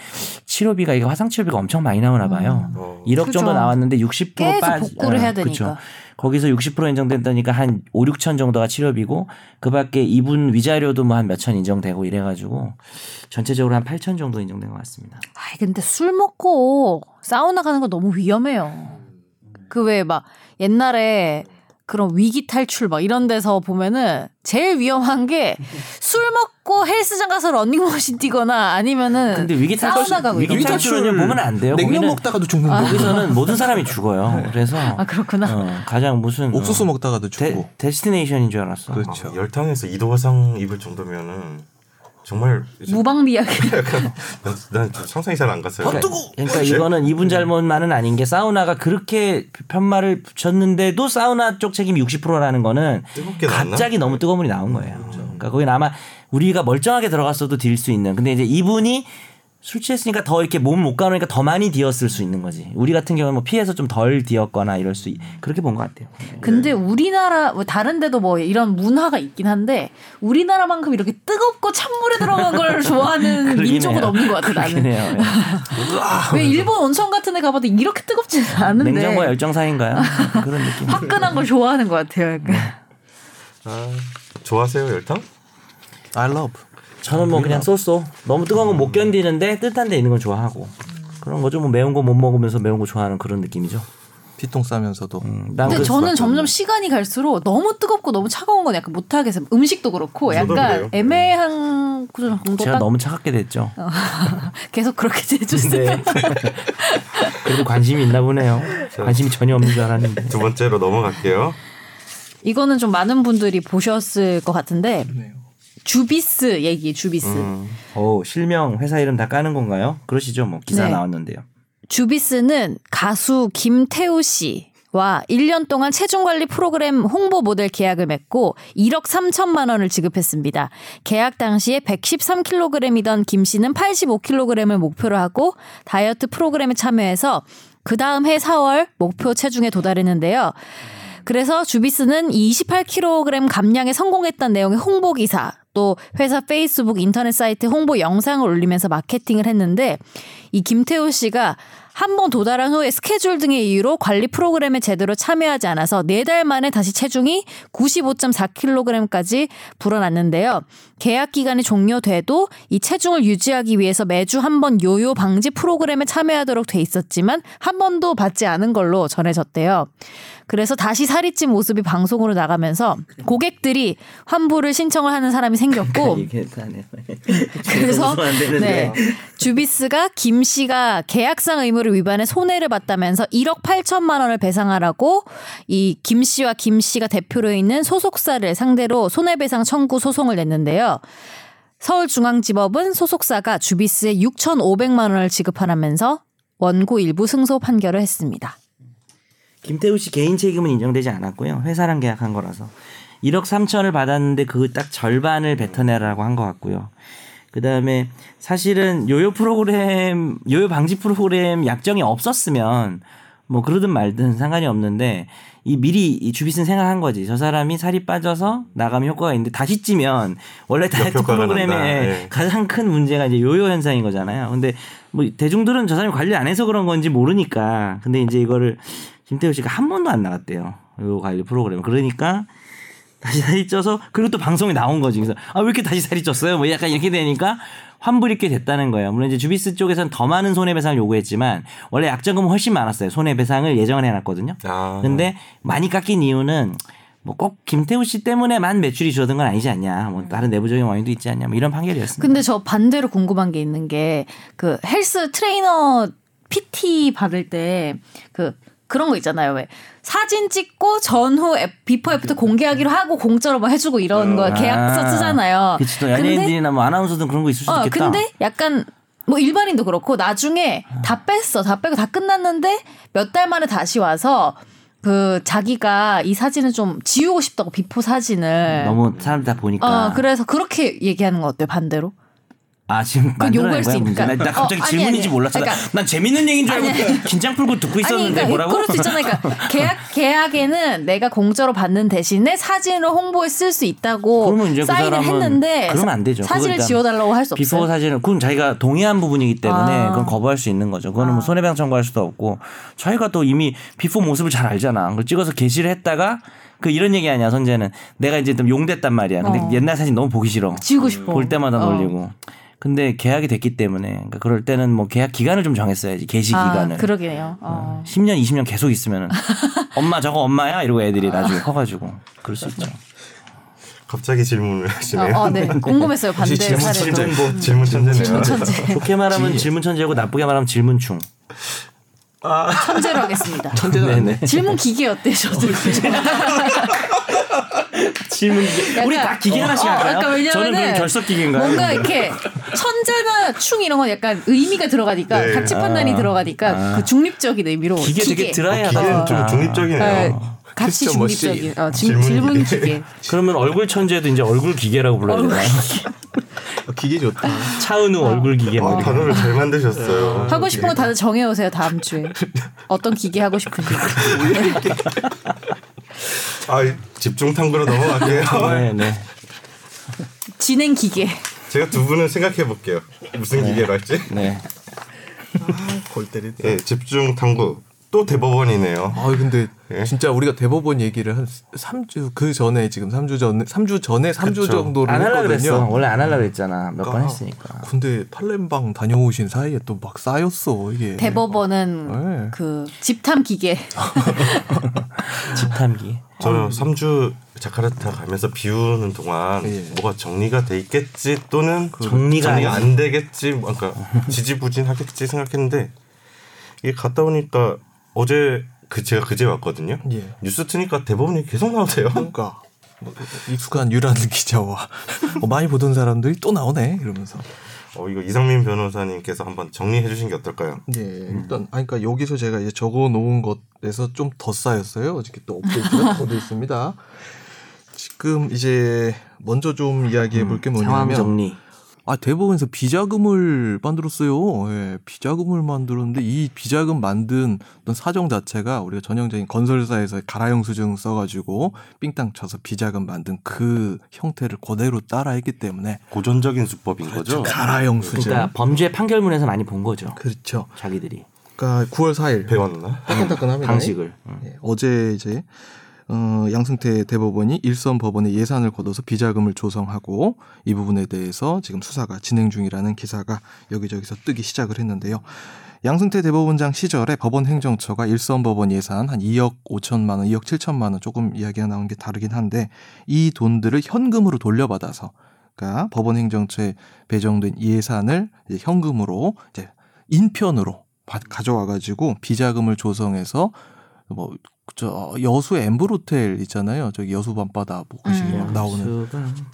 치료비가 이게 화상 치료비가 엄청 많이 나오나 봐요. 어. 1억 정도. 나왔는데 60% 계속 빠지 복구를 해야 어, 그쵸. 되니까. 거기서 60% 인정된다니까 한 5, 6천 정도가 치료비고 그 밖에 이분 위자료도 뭐 한 몇 천 인정되고 이래 가지고 전체적으로 한 8천 정도 인정된 것 같습니다. 아이 근데 술 먹고 사우나 가는 거 너무 위험해요. 그 왜 막 옛날에 그런 위기 탈출 막 이런 데서 보면은 제일 위험한 게 술 먹고 헬스장 가서 러닝머신 뛰거나 아니면은 근데 위기 탈출 위기 거. 탈출은 보면 안 돼요. 냉면 거기는 먹다가도 죽는다. 거기서는 모든 사람이 죽어요. 그래서 아 그렇구나. 어, 가장 무슨 옥수수 어, 먹다가도 데, 죽고. 데 스티네이션인 줄 알았어. 그렇죠. 아, 열탕에서 이도 화상 입을 정도면은 정말 무방비하게. 약간 난좀 상상이 잘 안 갔어요. 그러니까, 그러니까 이거는 이분 잘못만은 아닌 게 사우나가 그렇게 편말을 붙였는데도 사우나 쪽 책임이 60%라는 거는? 갑자기 너무 뜨거운 물이 나온 거예요. 그러니까 거긴 아마 우리가 멀쩡하게 들어갔어도 딜 수 있는. 근데 이제 이분이 술 취했으니까 더 이렇게 몸 못 가놓으니까 더 많이 디었을 수 있는 거지. 우리 같은 경우는 뭐 피해서 좀 덜 디었거나 이럴 수 있- 그렇게 본 것 같아요. 근데 우리나라 뭐 다른 데도 뭐 이런 문화가 있긴 한데 우리나라만큼 이렇게 뜨겁고 찬물에 들어간 걸 좋아하는 민족은 해요. 없는 것 같아 나는. 해요. 예. 왜 일본 온천 같은 데 가봐도 이렇게 뜨겁지는 않은데 냉정과 열정 사이인가요? 그런 느낌. 화끈한 걸 좋아하는 것 같아요. 약간. 아, 좋아하세요 열탕? I love. 저는 뭐 그냥 쏘쏘 너무 뜨거운 건 못 견디는데 뜨뜻한 데 있는 건 좋아하고 그런 거죠. 뭐 매운 거 못 먹으면서 매운 거 좋아하는 그런 느낌이죠. 피통 싸면서도 음, 난 근데 그- 저는 점점 시간이 갈수록 너무 뜨겁고 너무 차가운 건 약간 못하겠어요. 음식도 그렇고 약간 그래요. 애매한 그 정도 제가 딱 너무 차갑게 됐죠. 계속 그렇게 해주세요. 네. 그래도 관심이 있나 보네요. 관심이 전혀 없는 줄 알았는데. 두 번째로 넘어갈게요. 이거는 좀 많은 분들이 보셨을 것 같은데 네. 주비스 얘기 주비스. 음, 오 실명 회사 이름 다 까는 건가요? 그러시죠. 뭐 기사 네. 나왔는데요. 주비스는 가수 김태우 씨 와 1년 동안 체중 관리 프로그램 홍보 모델 계약을 맺고 1억 3천만 원을 지급했습니다. 계약 당시에 113kg이던 김 씨는 85kg을 목표로 하고 다이어트 프로그램에 참여해서 그 다음 해 4월 목표 체중에 도달했는데요. 그래서 주비스는 28kg 감량에 성공했던 내용의 홍보 기사, 또 회사 페이스북 인터넷 사이트 홍보 영상을 올리면서 마케팅을 했는데 이 김태우 씨가 한 번 도달한 후에 스케줄 등의 이유로 관리 프로그램에 제대로 참여하지 않아서 네 달 만에 다시 체중이 95.4kg까지 불어났는데요. 계약 기간이 종료돼도 이 체중을 유지하기 위해서 매주 한 번 요요 방지 프로그램에 참여하도록 돼 있었지만 한 번도 받지 않은 걸로 전해졌대요. 그래서 다시 살이 찐 모습이 방송으로 나가면서 고객들이 환불을 신청을 하는 사람이 생겼고 다네요. 그래서. 네. 주비스가 김 씨가 계약상 의무를 위반해 손해를 봤다면서 1억 8천만 원을 배상하라고 이 김 씨와 김 씨가 대표로 있는 소속사를 상대로 손해배상 청구 소송을 냈는데요. 서울중앙지법은 소속사가 주비스에 6,500만 원을 지급하라면서 원고 일부 승소 판결을 했습니다. 김태우 씨 개인 책임은 인정되지 않았고요. 회사랑 계약한 거라서 1억 3천을 받았는데 그 딱 절반을 뱉어내라고 한 것 같고요. 그 다음에 사실은 요요 프로그램, 요요 방지 프로그램 약정이 없었으면 뭐 그러든 말든 상관이 없는데 이 미리 이 주비스는 생각한 거지. 저 사람이 살이 빠져서 나가면 효과가 있는데 다시 찌면 원래 다이어트 프로그램의. 예. 가장 큰 문제가 이제 요요 현상인 거잖아요. 근데 뭐 대중들은 저 사람이 관리 안 해서 그런 건지 모르니까. 근데 이제 이거를 김태우 씨가 한 번도 안 나갔대요. 요 관리 프로그램. 그러니까 다시 살이 쪄서 그리고 또 방송에 나온 거지. 그래서 아 왜 이렇게 다시 살이 쪘어요? 뭐 약간 이렇게 되니까 환불이 꽤 됐다는 거예요. 물론 이제 주비스 쪽에서는 더 많은 손해배상을 요구했지만 원래 약정금은 훨씬 많았어요. 손해배상을 예정을 해놨거든요. 아. 근데 많이 깎인 이유는 뭐 꼭 김태우 씨 때문에만 매출이 줄어든 건 아니지 않냐. 뭐 다른 내부적인 원인도 있지 않냐. 뭐 이런 판결이었습니다. 근데 저 반대로 궁금한 게 있는 게 그 헬스 트레이너 PT 받을 때그 그런 거 있잖아요. 왜 사진 찍고 전후 애- before after 공개하기로 하고 공짜로 뭐 해주고 이런 거 계약서 쓰잖아요. 그치 또 근데 연예인들이나 뭐 아나운서든 그런 거 있을 수도 어 있겠다. 근데 약간 뭐 일반인도 그렇고 나중에 다 뺐어. 다 빼고 다 끝났는데 몇 달 만에 다시 와서 그 자기가 이 사진을 좀 지우고 싶다고 before 사진을 너무 사람들 다 보니까. 어 그래서 그렇게 얘기하는 거 어때요 반대로? 아 지금 만들어낸 요구할 수 거야 문제. 나, 있으니까. 나 갑자기 어, 아니, 질문인지 아니. 몰랐어. 나- 그러니까- 난 재밌는 얘기인 줄 알고 아니. 긴장 풀고 듣고 있었는데 아니, 그러니까 뭐라고? 그럴 수 있잖아요. 그러니까 계약 계약에는 내가 공짜로 받는 대신에 사진을 홍보에 쓸 수 있다고 그러면 그 사인을 사람은 했는데 그러면 안 되죠. 사진을 지워달라고 할수 before 없어요. 사진은 그건 자기가 동의한 부분이기 때문에 아. 그건 거부할 수 있는 거죠. 그거는 뭐 손해배상 청구할 수도 없고 자기가 또 이미 before 모습을 잘 알잖아. 그걸 찍어서 게시를 했다가 그 이런 얘기 아니야 선재는 내가 이제 좀 용됐단 말이야. 근데 어. 옛날 사진 너무 보기 싫어. 지우고 싶어. 볼 때마다 어. 놀리고. 근데 계약이 됐기 때문에 그러니까 그럴 때는 뭐 계약 기간을 좀 정했어야지 게시 아, 기간을. 그러게요. 어. 10년, 20년 계속 있으면은 엄마 저거 엄마야 이러고 애들이 나중에 커가지고 그럴 수 있죠. 갑자기 질문을 어, 하시네요. 어, 네. 궁금했어요. 반대 질문 사례도. 천재, 뭐 질문 천재네요. 질문 천재. 좋게 말하면 질문 천재고 나쁘게 말하면 질문충. 천재로 하겠습니다. 네네. 질문 기계 어때 저도 질문 기계. 우리 다 기계 하나씩 어, 할까요? 왜냐면은 저는 그럼 결석 기계인가요? 뭔가 이렇게 천재나 충 이런 건 약간 의미가 들어가니까 네. 가치 판단이 아. 들어가니까 아. 그 중립적인 의미로 기계 되게 드라이하다. 기계는 좀 중립적이네요. 네, 가치 퀘스천 머신. 중립적인 어, 질- 질문 질문 기계. 기계. 그러면 얼굴 천재도 이제 얼굴 기계라고 불러야 되나요? 기계 좋다. 차은우 얼굴 기계 아, 막 이렇게. 단어를 잘 만드셨어요. 하고 싶은 거 다들 정해 오세요 다음 주에 어떤 기계 하고 싶은지. 아, 집중 탐구로 넘어갈게요. 네, 네. 진행 기계. 제가 두 분은 생각해 볼게요. 무슨 기계로 할지. 네. 골 때리다. 예, 집중 탐구. 또 대법원이네요. 아 근데 예? 진짜 우리가 대법원 얘기를 한 3주 그 전에 지금 3주 전에 3주 전에 3주 그쵸. 정도를 안 하려고 그랬어. 했거든요. 원래 안 하려고 그랬잖아. 몇번 아, 했으니까. 근데 팔렘방 다녀오신 사이에 또 막 쌓였어 이게. 대법원은 네. 그 집탐 기계. 집탐기. 저는 3주 자카르타 가면서 비우는 동안 예. 뭐가 정리가 돼 있겠지 또는 정리가 정리가 아니- 안 되겠지 뭐 그러니까 지지부진하겠지 생각했는데 이게 갔다 오니까 어제 그 제가 그제 왔거든요. 예. 뉴스 트니까 대법원이 계속 나오세요. 그러니까 뭐 익숙한 유란 기자와 어, 많이 보던 사람들이 또 나오네 이러면서. 어, 이거 이상민 변호사님께서 한번 정리해 주신 게 어떨까요? 예, 일단 아니 그러니까 여기서 제가 이제 적어 놓은 것에서 좀 더 쌓였어요. 어저께 또 업데이트가 더돼 있습니다. 지금 이제 먼저 좀 이야기해 볼게 상황 뭐냐면 정리. 아 대법원에서 비자금을 만들었어요. 예, 비자금을 만들었는데 이 비자금 만든 어떤 사정 자체가 우리가 전형적인 건설사에서 가라영수증 써가지고 삥땅 쳐서 비자금 만든 그 형태를 그대로 따라했기 때문에 고전적인 수법인 거죠. 가라영수증. 그러니까 범죄 판결문에서 많이 본 거죠. 그렇죠. 자기들이 그러니까 9월 4일 배웠나? 따끈따끈합니다. 방식을. 음. 예, 어제 이제 어, 양승태 대법원이 일선 법원에 예산을 걷어서 비자금을 조성하고 이 부분에 대해서 지금 수사가 진행 중이라는 기사가 여기저기서 뜨기 시작을 했는데요. 양승태 대법원장 시절에 법원 행정처가 일선 법원 예산 한 2억 5천만 원, 2억 7천만 원 조금 이야기가 나온 게 다르긴 한데 이 돈들을 현금으로 돌려받아서 그러니까 법원 행정처에 배정된 예산을 이제 현금으로 이제 인편으로 받- 가져와 가지고 비자금을 조성해서 뭐 저 여수 엠브로텔 있잖아요. 저기 여수 밤바다 뭐 거기 음. 막 나오는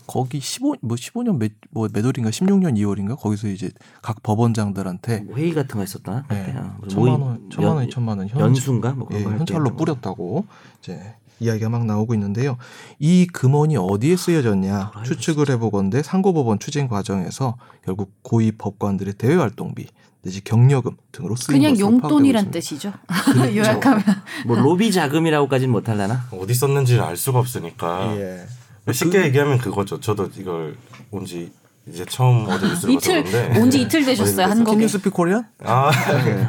거기 15 뭐 15년 몇 뭐몇 월인가 16년 2월인가 거기서 이제 각 법원장들한테 뭐 회의 같은 거 있었다. 네. 아, 그리고 천만 원, 천만 원, 연- 이천만 원 현, 연수인가 뭐 그런 예, 현찰로 뿌렸다고 이제 이야기가 막 나오고 있는데요. 이 금원이 어디에 쓰여졌냐 추측을 해보건데 상고법원 추진 과정에서 결국 고위 법관들의 대외 활동비 내지 경력금 등으로 쓰인 그냥 용돈이란 뜻이죠. 그렇죠. 요약하면 뭐 로비 자금이라고까지는 못하려나? 어디 썼는지를 알 수가 없으니까. 예. 쉽게 얘기하면 그거죠. 저도 이걸 온지 이제 처음 어제 뉴스를 이틀 봤었는데. 온지 이틀 되셨어요 한국에 킹뉴스피 코리안? 아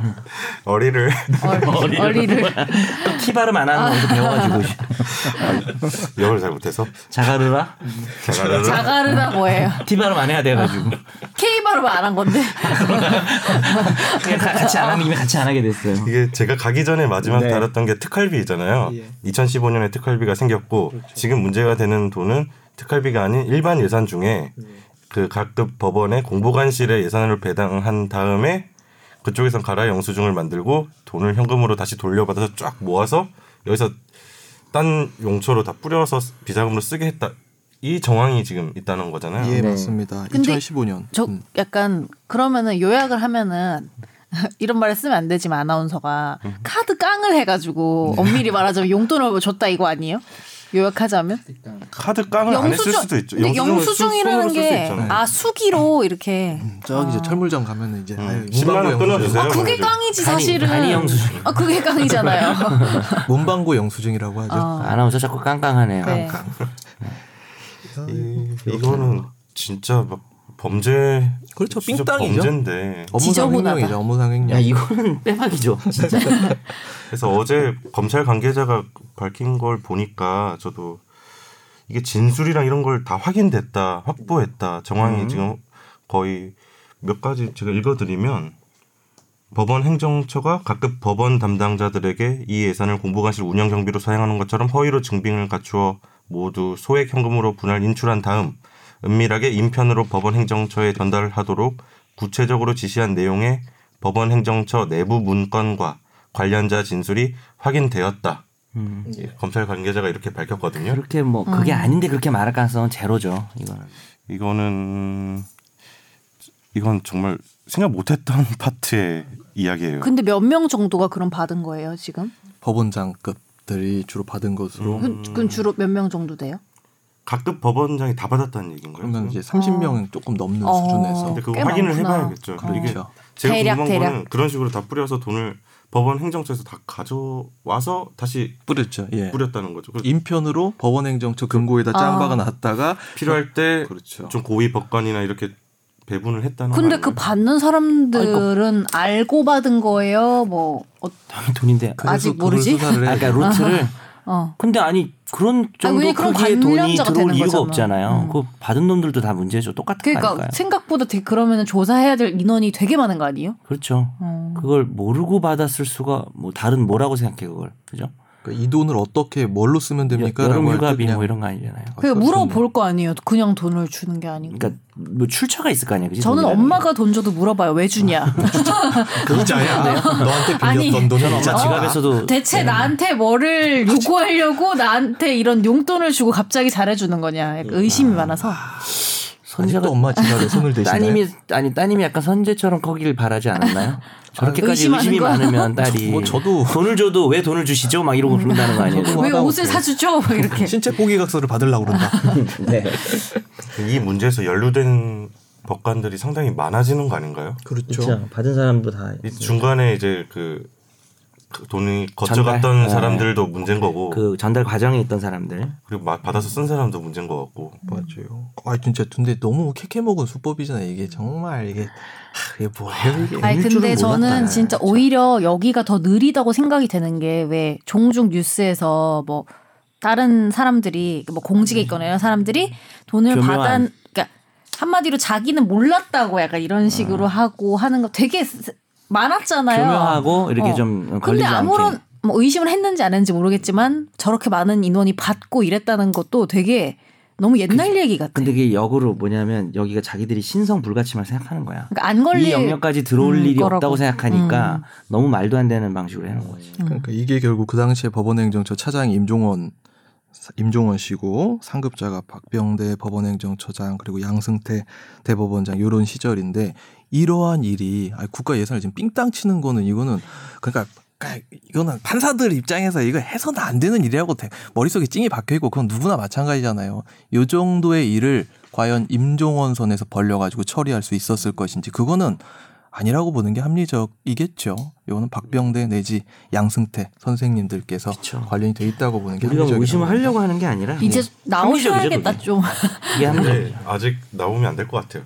어리를. 어리, 어리를. 키 발음 안 하는 거 배워가지고. 영어를 잘 못해서? 자가르라? 자가르를 자가르다 뭐예요? 티 발음 안 해야 돼가지고. K 발음 안 한 건데? 그냥 가- 같이 안 하면 이미 같이 안 하게 됐어요. 이게 제가 가기 전에 마지막 네. 다뤘던 게 특활비잖아요. 예. 2015년에 특활비가 생겼고 지금 문제가 되는 돈은 특활비가 아닌 일반 예산 중에 그 각급 법원의 공보관실에 예산을 배당한 다음에 그쪽에선 가라 영수증을 만들고 돈을 현금으로 다시 돌려받아서 쫙 모아서 여기서 딴 용처로 다 뿌려서 비자금으로 쓰게 했다. 이 정황이 지금 있다는 거잖아요. 예 네. 맞습니다. 근데 2015년. 저 음. 약간 그러면은 요약을 하면은 이런 말을 쓰면 안 되지만 아나운서가 카드 깡을 해가지고 엄밀히 말하자면 용돈을 줬다 이거 아니에요? 요약하자면 카드 깡을 안 했을 수도 있죠. 영수증이라는 게. 아 수기로 이렇게 저기 이제 철물점 가면은 이제 아유, 10만 원 문방구 끊어주세요. 영수증. 아 그게. 깡이지 사실은 간이 영수증. 아 그게 깡이잖아요. 문방구 영수증이라고 하죠. 어. 아나운서 자꾸 깡깡하네요. 네. 이, 이거는 진짜 막 범죄 그렇죠. 삥땅이죠. 범죄인데 업무상 지저분하다. 횡령이죠. 업무상 횡령. 야 이거는 빼박이죠. 진짜. 그래서 어제 검찰 관계자가 밝힌 걸 보니까 저도 이게 진술이랑 이런 걸 다 확인됐다, 확보했다. 정황이 지금 거의 몇 가지 제가 읽어드리면 법원 행정처가 각급 법원 담당자들에게 이 예산을 공보관실 운영 경비로 사용하는 것처럼 허위로 증빙을 갖추어 모두 소액 현금으로 분할 인출한 다음 은밀하게 인편으로 법원 행정처에 전달하도록 구체적으로 지시한 내용의 법원 행정처 내부 문건과 관련자 진술이 확인되었다. 음. 예, 검찰 관계자가 이렇게 밝혔거든요. 그렇게 뭐 그게 아닌데 그렇게 말할 가능성은 제로죠. 이거는. 이거는 이건 정말 생각 못했던 파트의 이야기예요. 근데 몇 명 정도가 그럼 받은 거예요 지금? 법원장급들이 주로 받은 것으로 음. 그, 그럼 주로 몇 명 정도 돼요? 각급 법원장이 다 받았다는 얘기인가요? 그러면? 이제 30명 조금 넘는 어. 수준에서 근데 그거 꽤 확인을 많구나. 해봐야겠죠. 근데 이게 그렇죠. 제가 대략, 궁금한 대략. 거는 그런 식으로 다 뿌려서 돈을 법원 행정처에서 다 가져와서 다시 뿌렸죠. 예. 뿌렸다는 거죠. 그래서 인편으로 법원 행정처 금고에다 아. 짱박아 놨다가 필요할 때좀 그렇죠. 고위 법관이나 이렇게 배분을 했다는 근데 거 그? 받는 사람들은 알고 받은 거예요? 뭐 어, 돈인데. 아직 모르지? 아, 그러니까 루트를 어. 근데 아니 그런 정도 왜냐면 그런 크기의 돈이 들어올 이유가 거잖아. 없잖아요. 음. 그 받은 놈들도 다 문제죠. 똑같은 그러니까 거 아닐까요? 생각보다 되게 그러면 조사해야 될 인원이 되게 많은 거 아니에요? 그렇죠. 어. 그걸 모르고 받았을 수가 뭐 다른 뭐라고 생각해 그걸 그죠? 그러니까 이 돈을 어떻게 뭘로 쓰면 됩니까? 여름 휴가비 뭐 이런 거 아니잖아요. 그러니까 물어볼 거 아니에요. 그냥 돈을 주는 게 아니고. 그러니까 뭐 출처가 있을 거 아니에요. 그지? 저는 엄마가 돈 줘도 물어봐요. 왜 주냐? 이자야. 너한테 아니, 빌렸던. 이자. 엄마 지갑에서도 대체 나한테 뭐를 요구하려고 나한테 이런 용돈을 주고 갑자기 잘해주는 거냐? 약간 의심이 많아서. 아직도 엄마 지갑에 손을 대시나요? 따님이 아니 따님이 약간 선재처럼 커기를 바라지 않았나요? 저렇게까지 의심하는 의심이 거? 많으면 딸이 뭐 저도- 돈을 줘도 왜 돈을 주시죠? 막 이러고 그런다는 거 아니에요? 왜. 옷을 사주죠? 막 이렇게. 신체 포기각서를 받으려고 그런다. 네. 이 문제에서 연루된 법관들이 상당히 많아지는 거 아닌가요? 그렇죠. 받은 사람도 다이 중간에 이제 그, 그 돈이 거쳐갔던 전달. 사람들도 문제인 거고 그 전달 과정에 있던 사람들 그리고 마- 받아서 쓴 사람도 문제인 거 같고 맞아요. 아 진짜 근데 너무 캐캐 먹은 수법이잖아요. 이게 정말 이게 하, 이게 뭐예요 이게? 아니 일 근데 저는 몰랐다. 진짜 오히려 여기가 더 느리다고 생각이 되는 게 왜 종종 뉴스에서 뭐 다른 사람들이 뭐 공직에 있거나 이런 사람들이 돈을 교묘한. 받아 그러니까 한마디로 자기는 몰랐다고 약간 이런 식으로 하고 하는 거 되게 스- 많았잖아요. 교묘하고 이렇게 어. 좀 근데 걸리지 아무런 않게 뭐 의심을 했는지 안 했는지 모르겠지만 저렇게 많은 인원이 받고 이랬다는 것도 되게 너무 옛날 얘기 같아. 근데 그게 역으로 뭐냐면 여기가 자기들이 신성 불가침을 생각하는 거야. 그러니까 안 걸릴 이 영역까지 들어올 음, 일이 거라고. 없다고 생각하니까 음. 너무 말도 안 되는 방식으로 해놓은 거지. 그러니까 이게 결국 그 당시에 법원행정처 차장이 임종원 임종원 씨고 상급자가 박병대 법원행정처장 그리고 양승태 대법원장 이런 시절인데 이러한 일이 아니, 국가 예산을 지금 삥땅 치는 거는 이거는 그러니까 이거는 판사들 입장에서 이거 해서는 안 되는 일이라고 대- 머릿속에 찡이 박혀 있고 그건 누구나 마찬가지잖아요. 요 정도의 일을 과연 임종원 선에서 벌려가지고 처리할 수 있었을 것인지 그거는 아니라고 보는 게 합리적이겠죠. 이거는 박병대 내지 양승태 선생님들께서 그쵸. 관련이 돼 있다고 보는 게 우리가 뭐 합리적이라고 의심을 봅니다. 하려고 하는 게 아니라 이제 그냥 나오셔야겠다 좀. 근데 아직 나오면 안 될 것 같아요.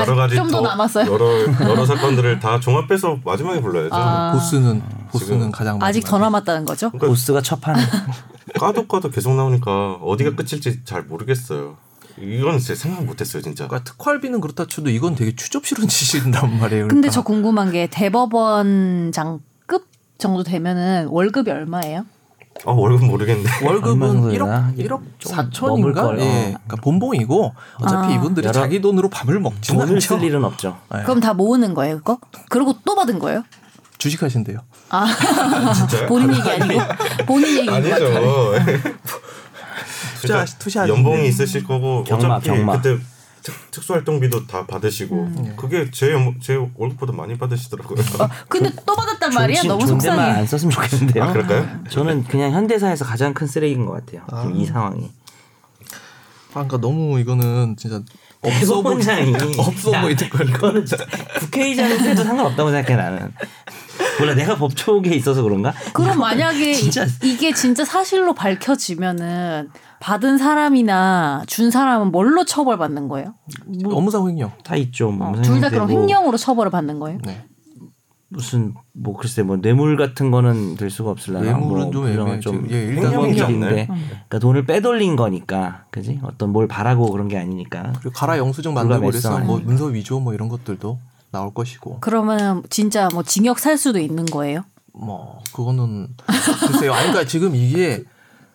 여러 가지 좀 더 남았어요? 여러 여러 사건들을 다 종합해서 마지막에 불러야죠. 아. 보스는 보스는 가장 아직 더. 남았다는 거죠? 그러니까 보스가 첫판에 까도 까도 계속 나오니까 어디가 끝일지 잘 모르겠어요. 이건 제 생각 못했어요 진짜. 그러니까 특활비는 그렇다 쳐도 이건 되게 추접스러운 짓이란 말이에요. 근데 그러니까. 저 궁금한 게 대법원장급 정도 되면은 월급이 얼마예요? 어 월급 모르겠는데. 월급은 정도 1억 되나? 1억 좀 4천인가? 넘을 걸. 예. 어. 그러니까 본봉이고 어차피 아. 이분들이 여러- 자기 돈으로 밥을 먹지는 돈을 않죠. 쓸 일은 없죠. 예. 그럼 다 모으는 거예요, 그거? 그리고 또 받은 거예요? 주식하신대요. 아, 진짜요? 본인 얘기 아니고 본인 얘기인 것 같아요. 투자 투자하시는 연봉이 있으실 거고 경마, 어차피 경마. 그때 특, 특수활동비도 다 받으시고 음. 그게 제, 연- 제 월급보다 많이 받으시더라고요. 어, 근데 또 받았단 말이야? 존- 너무 속상해. 안 썼으면 좋겠는데요. 아 그럴까요? 저는 그냥 현대사에서 가장 큰 쓰레기인 것 같아요. 아. 이 상황이. 아, 그러니까 너무 이거는 진짜 없어 보이 대법원장이 없어 야, 보이는 걸. 이거는 진짜 국회의장은 해도 상관없다고 생각해 나는. 몰라 내가 법조계에 있어서 그런가? 그럼 만약에 진짜. 이, 게 진짜 사실로 밝혀지면은 받은 사람이나 준 사람은 뭘로 처벌받는 거예요? 업무상 횡령. 다 있죠. 뭐 무슨 둘다 근데 그럼 뭐 횡령으로 처벌을 받는 거예요? 네. 무슨 뭐 글쎄 뭐 뇌물 같은 거는 될 수가 없을라나. 뇌물은 뭐좀 그런 애매해. 좀 예, 일인데 않나요? 그러니까 돈을 빼돌린 거니까, 그지? 어떤 뭘 바라고 그런 게 아니니까. 그리고 가라 영수증 만들고 그래서 뭐 아니에요. 문서 위조 뭐 이런 것들도 나올 것이고. 그러면 진짜 뭐 징역 살 수도 있는 거예요? 뭐 그거는 글쎄요. 아니 그러니까 지금 이게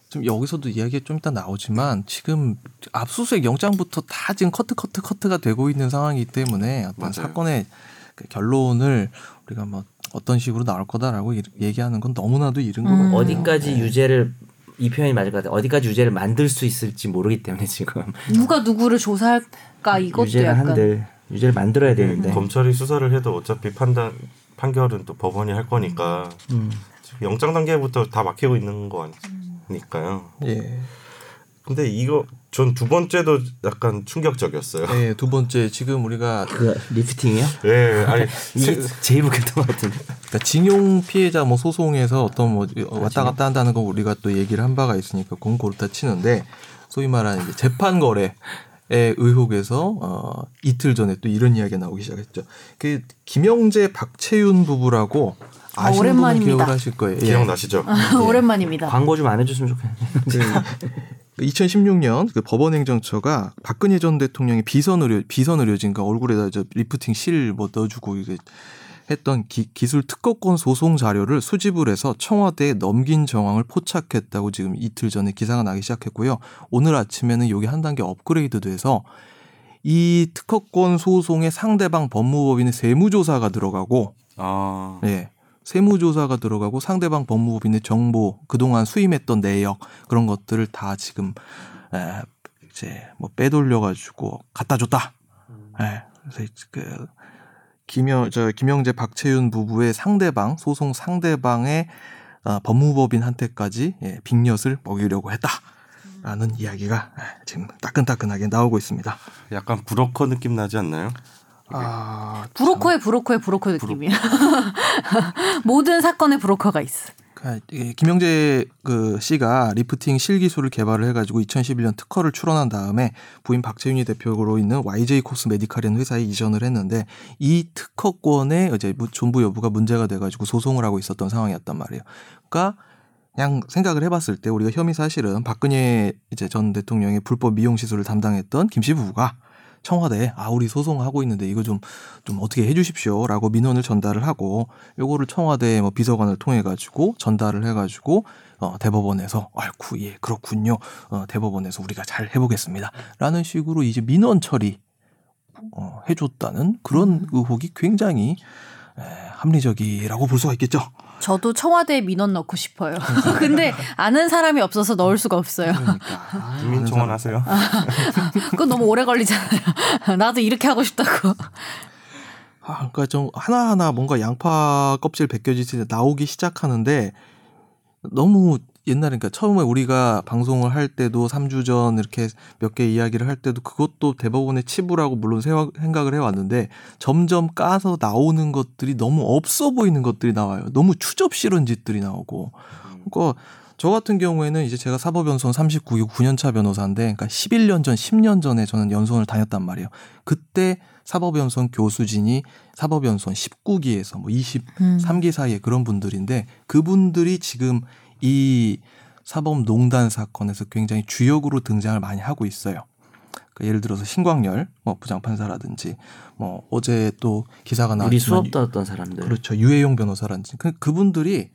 좀 여기서도 이야기가 좀 이따 나오지만 지금 압수수색 영장부터 다 지금 커트 커트 커트가 되고 있는 상황이기 때문에 어떤 맞아요. 사건의 그 결론을 우리가 뭐 어떤 식으로 나올 거다라고 이- 얘기하는 건 너무나도 이른 것 음. 같아요. 어디까지 유죄를 이 표현이 맞을 것 같아요. 어디까지 유죄를 만들 수 있을지 모르기 때문에 지금 누가 누구를 조사할까 이것도 유죄를 약간 한들 유죄를 만들어야 되는데 검찰이 수사를 해도 어차피 판단 판결은 또 법원이 할 거니까 음. 영장 단계부터 다 막히고 있는 거 아니까요. 예. 근데 이거 전 두 번째도 약간 충격적이었어요. 네, 두 번째 지금 우리가 그 리프팅이요? 예, 아니 이게 제일 웃겼던 것 같은데. 그러니까 징용 피해자 뭐 소송에서 어떤 뭐 왔다 갔다 한다는 거 우리가 또 얘기를 한 바가 있으니까 그건 고르다 치는데 소위 말하는 이제 재판 거래 의 의혹에서 어 이틀 전에 또 이런 이야기가 나오기 시작했죠. 그 김영재 박채윤 부부라고 아, 아시는 분은 오랜만입니다. 기억을 하실 거예요. 예. 기억나시죠? 오랜만입니다. 광고 좀 안 해줬으면 좋겠는데. 2016년 그 법원행정처가 박근혜 전 대통령의 비선 의료 비선 의료진 그 얼굴에다 저 리프팅 실 뭐 넣어주고 이게 했던 기, 기술 특허권 소송 자료를 수집을 해서 청와대에 넘긴 정황을 포착했다고 지금 이틀 전에 기사가 나기 시작했고요. 오늘 아침에는 여기 한 단계 업그레이드돼서 이 특허권 소송의 상대방 법무법인의 세무조사가 들어가고 아, 예. 세무조사가 들어가고 상대방 법무법인의 정보, 그동안 수임했던 내역 그런 것들을 다 지금 에, 이제 뭐 빼돌려 가지고 갖다 줬다. 예. 그래서 그 김영 저 김영재 박채윤 부부의 상대방 소송 상대방의 어, 법무법인한테까지 예, 빅엿을 먹이려고 했다라는 이야기가 예, 지금 따끈따끈하게 나오고 있습니다. 약간 브로커 느낌 나지 않나요? 아, 브로커의 브로커의 브로커 느낌이야. 모든 사건에 브로커가 있어. 이게 김영재 그 씨가 리프팅 실기술을 개발을 해가지고 2011년 특허를 출원한 다음에 부인 박채윤이 대표로 있는 YJ 콥스 메디칼이라는 회사에 이전을 했는데 이 특허권의 이제 무- 존부 여부가 문제가 돼가지고 소송을 하고 있었던 상황이었단 말이에요. 그러니까 그냥 생각을 해봤을 때 우리가 혐의 사실은 박근혜 이제 전 대통령의 불법 미용 시술을 담당했던 김 씨 부부가 청와대에 아 우리 소송하고 있는데 이거 좀 좀 어떻게 해주십시오라고 민원을 전달을 하고 요거를 청와대 뭐 비서관을 통해 가지고 전달을 해 가지고 어 대법원에서 아이쿠 예 그렇군요. 어 대법원에서 우리가 잘 해보겠습니다라는 식으로 이제 민원 처리 어 해줬다는 그런 의혹이 굉장히 에, 합리적이라고 볼 수가 있겠죠. 저도 청와대에 민원 넣고 싶어요. 근데 아는 사람이 없어서 넣을 수가 없어요. 그러니까 국민청원 하세요. 그건 너무 오래 걸리잖아요. 나도 이렇게 하고 싶다고. 아, 그러니까 좀 하나하나 뭔가 양파 껍질 벗겨지듯이 나오기 시작하는데 너무 옛날에 그러니까 처음에 우리가 방송을 할 때도 3주 전 이렇게 몇 개 이야기를 할 때도 그것도 대법원의 치부라고 물론 세워- 생각을 해왔는데 점점 까서 나오는 것들이 너무 없어 보이는 것들이 나와요. 너무 추접 싫은 짓들이 나오고. 그러니까 저 같은 경우에는 이제 제가 사법연수원 39기 9년차 변호사인데 그러니까 11년 전, 10년 전에 저는 연수원을 다녔단 말이에요. 그때 사법연수원 교수진이 사법연수원 19기에서 뭐 23기 사이에 그런 분들인데 그분들이 지금 이 사법농단 사건에서 굉장히 주역으로 등장을 많이 하고 있어요. 그러니까 예를 들어서 신광열 뭐 부장판사라든지 뭐 어제 또 기사가 나왔지만 우리 수업 듣던 사람들. 그렇죠. 유해용 변호사라든지 그 그분들이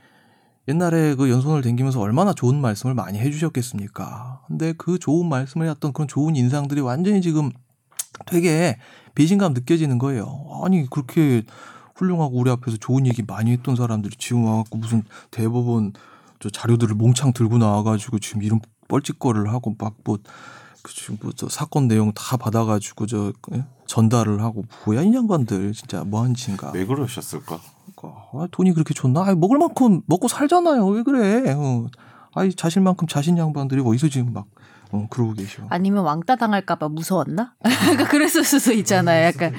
옛날에 그 연수원을 댕기면서 얼마나 좋은 말씀을 많이 해주셨겠습니까. 근데 그 좋은 말씀을 했던 그런 좋은 인상들이 완전히 지금 되게 배신감 느껴지는 거예요. 아니 그렇게 훌륭하고 우리 앞에서 좋은 얘기 많이 했던 사람들이 지금 와갖고 무슨 대법원 저 자료들을 몽창 들고 나와가지고 지금 이런 뻘짓거리를 하고 막뭐 그 지금 뭐저 사건 내용 다 받아가지고 저 예? 전달을 하고 뭐야 이 양반들 진짜 뭐하는 짓인가. 왜 그러셨을까? 아, 돈이 그렇게 좋나? 아이, 먹을 만큼 먹고 살잖아요. 왜 그래? 어. 아이 자신만큼 자신 양반들이 어디서 지금 막 어, 그러고 계셔. 아니면 왕따 당할까봐 무서웠나? 그러니까 그랬을 수도 있잖아요. 약간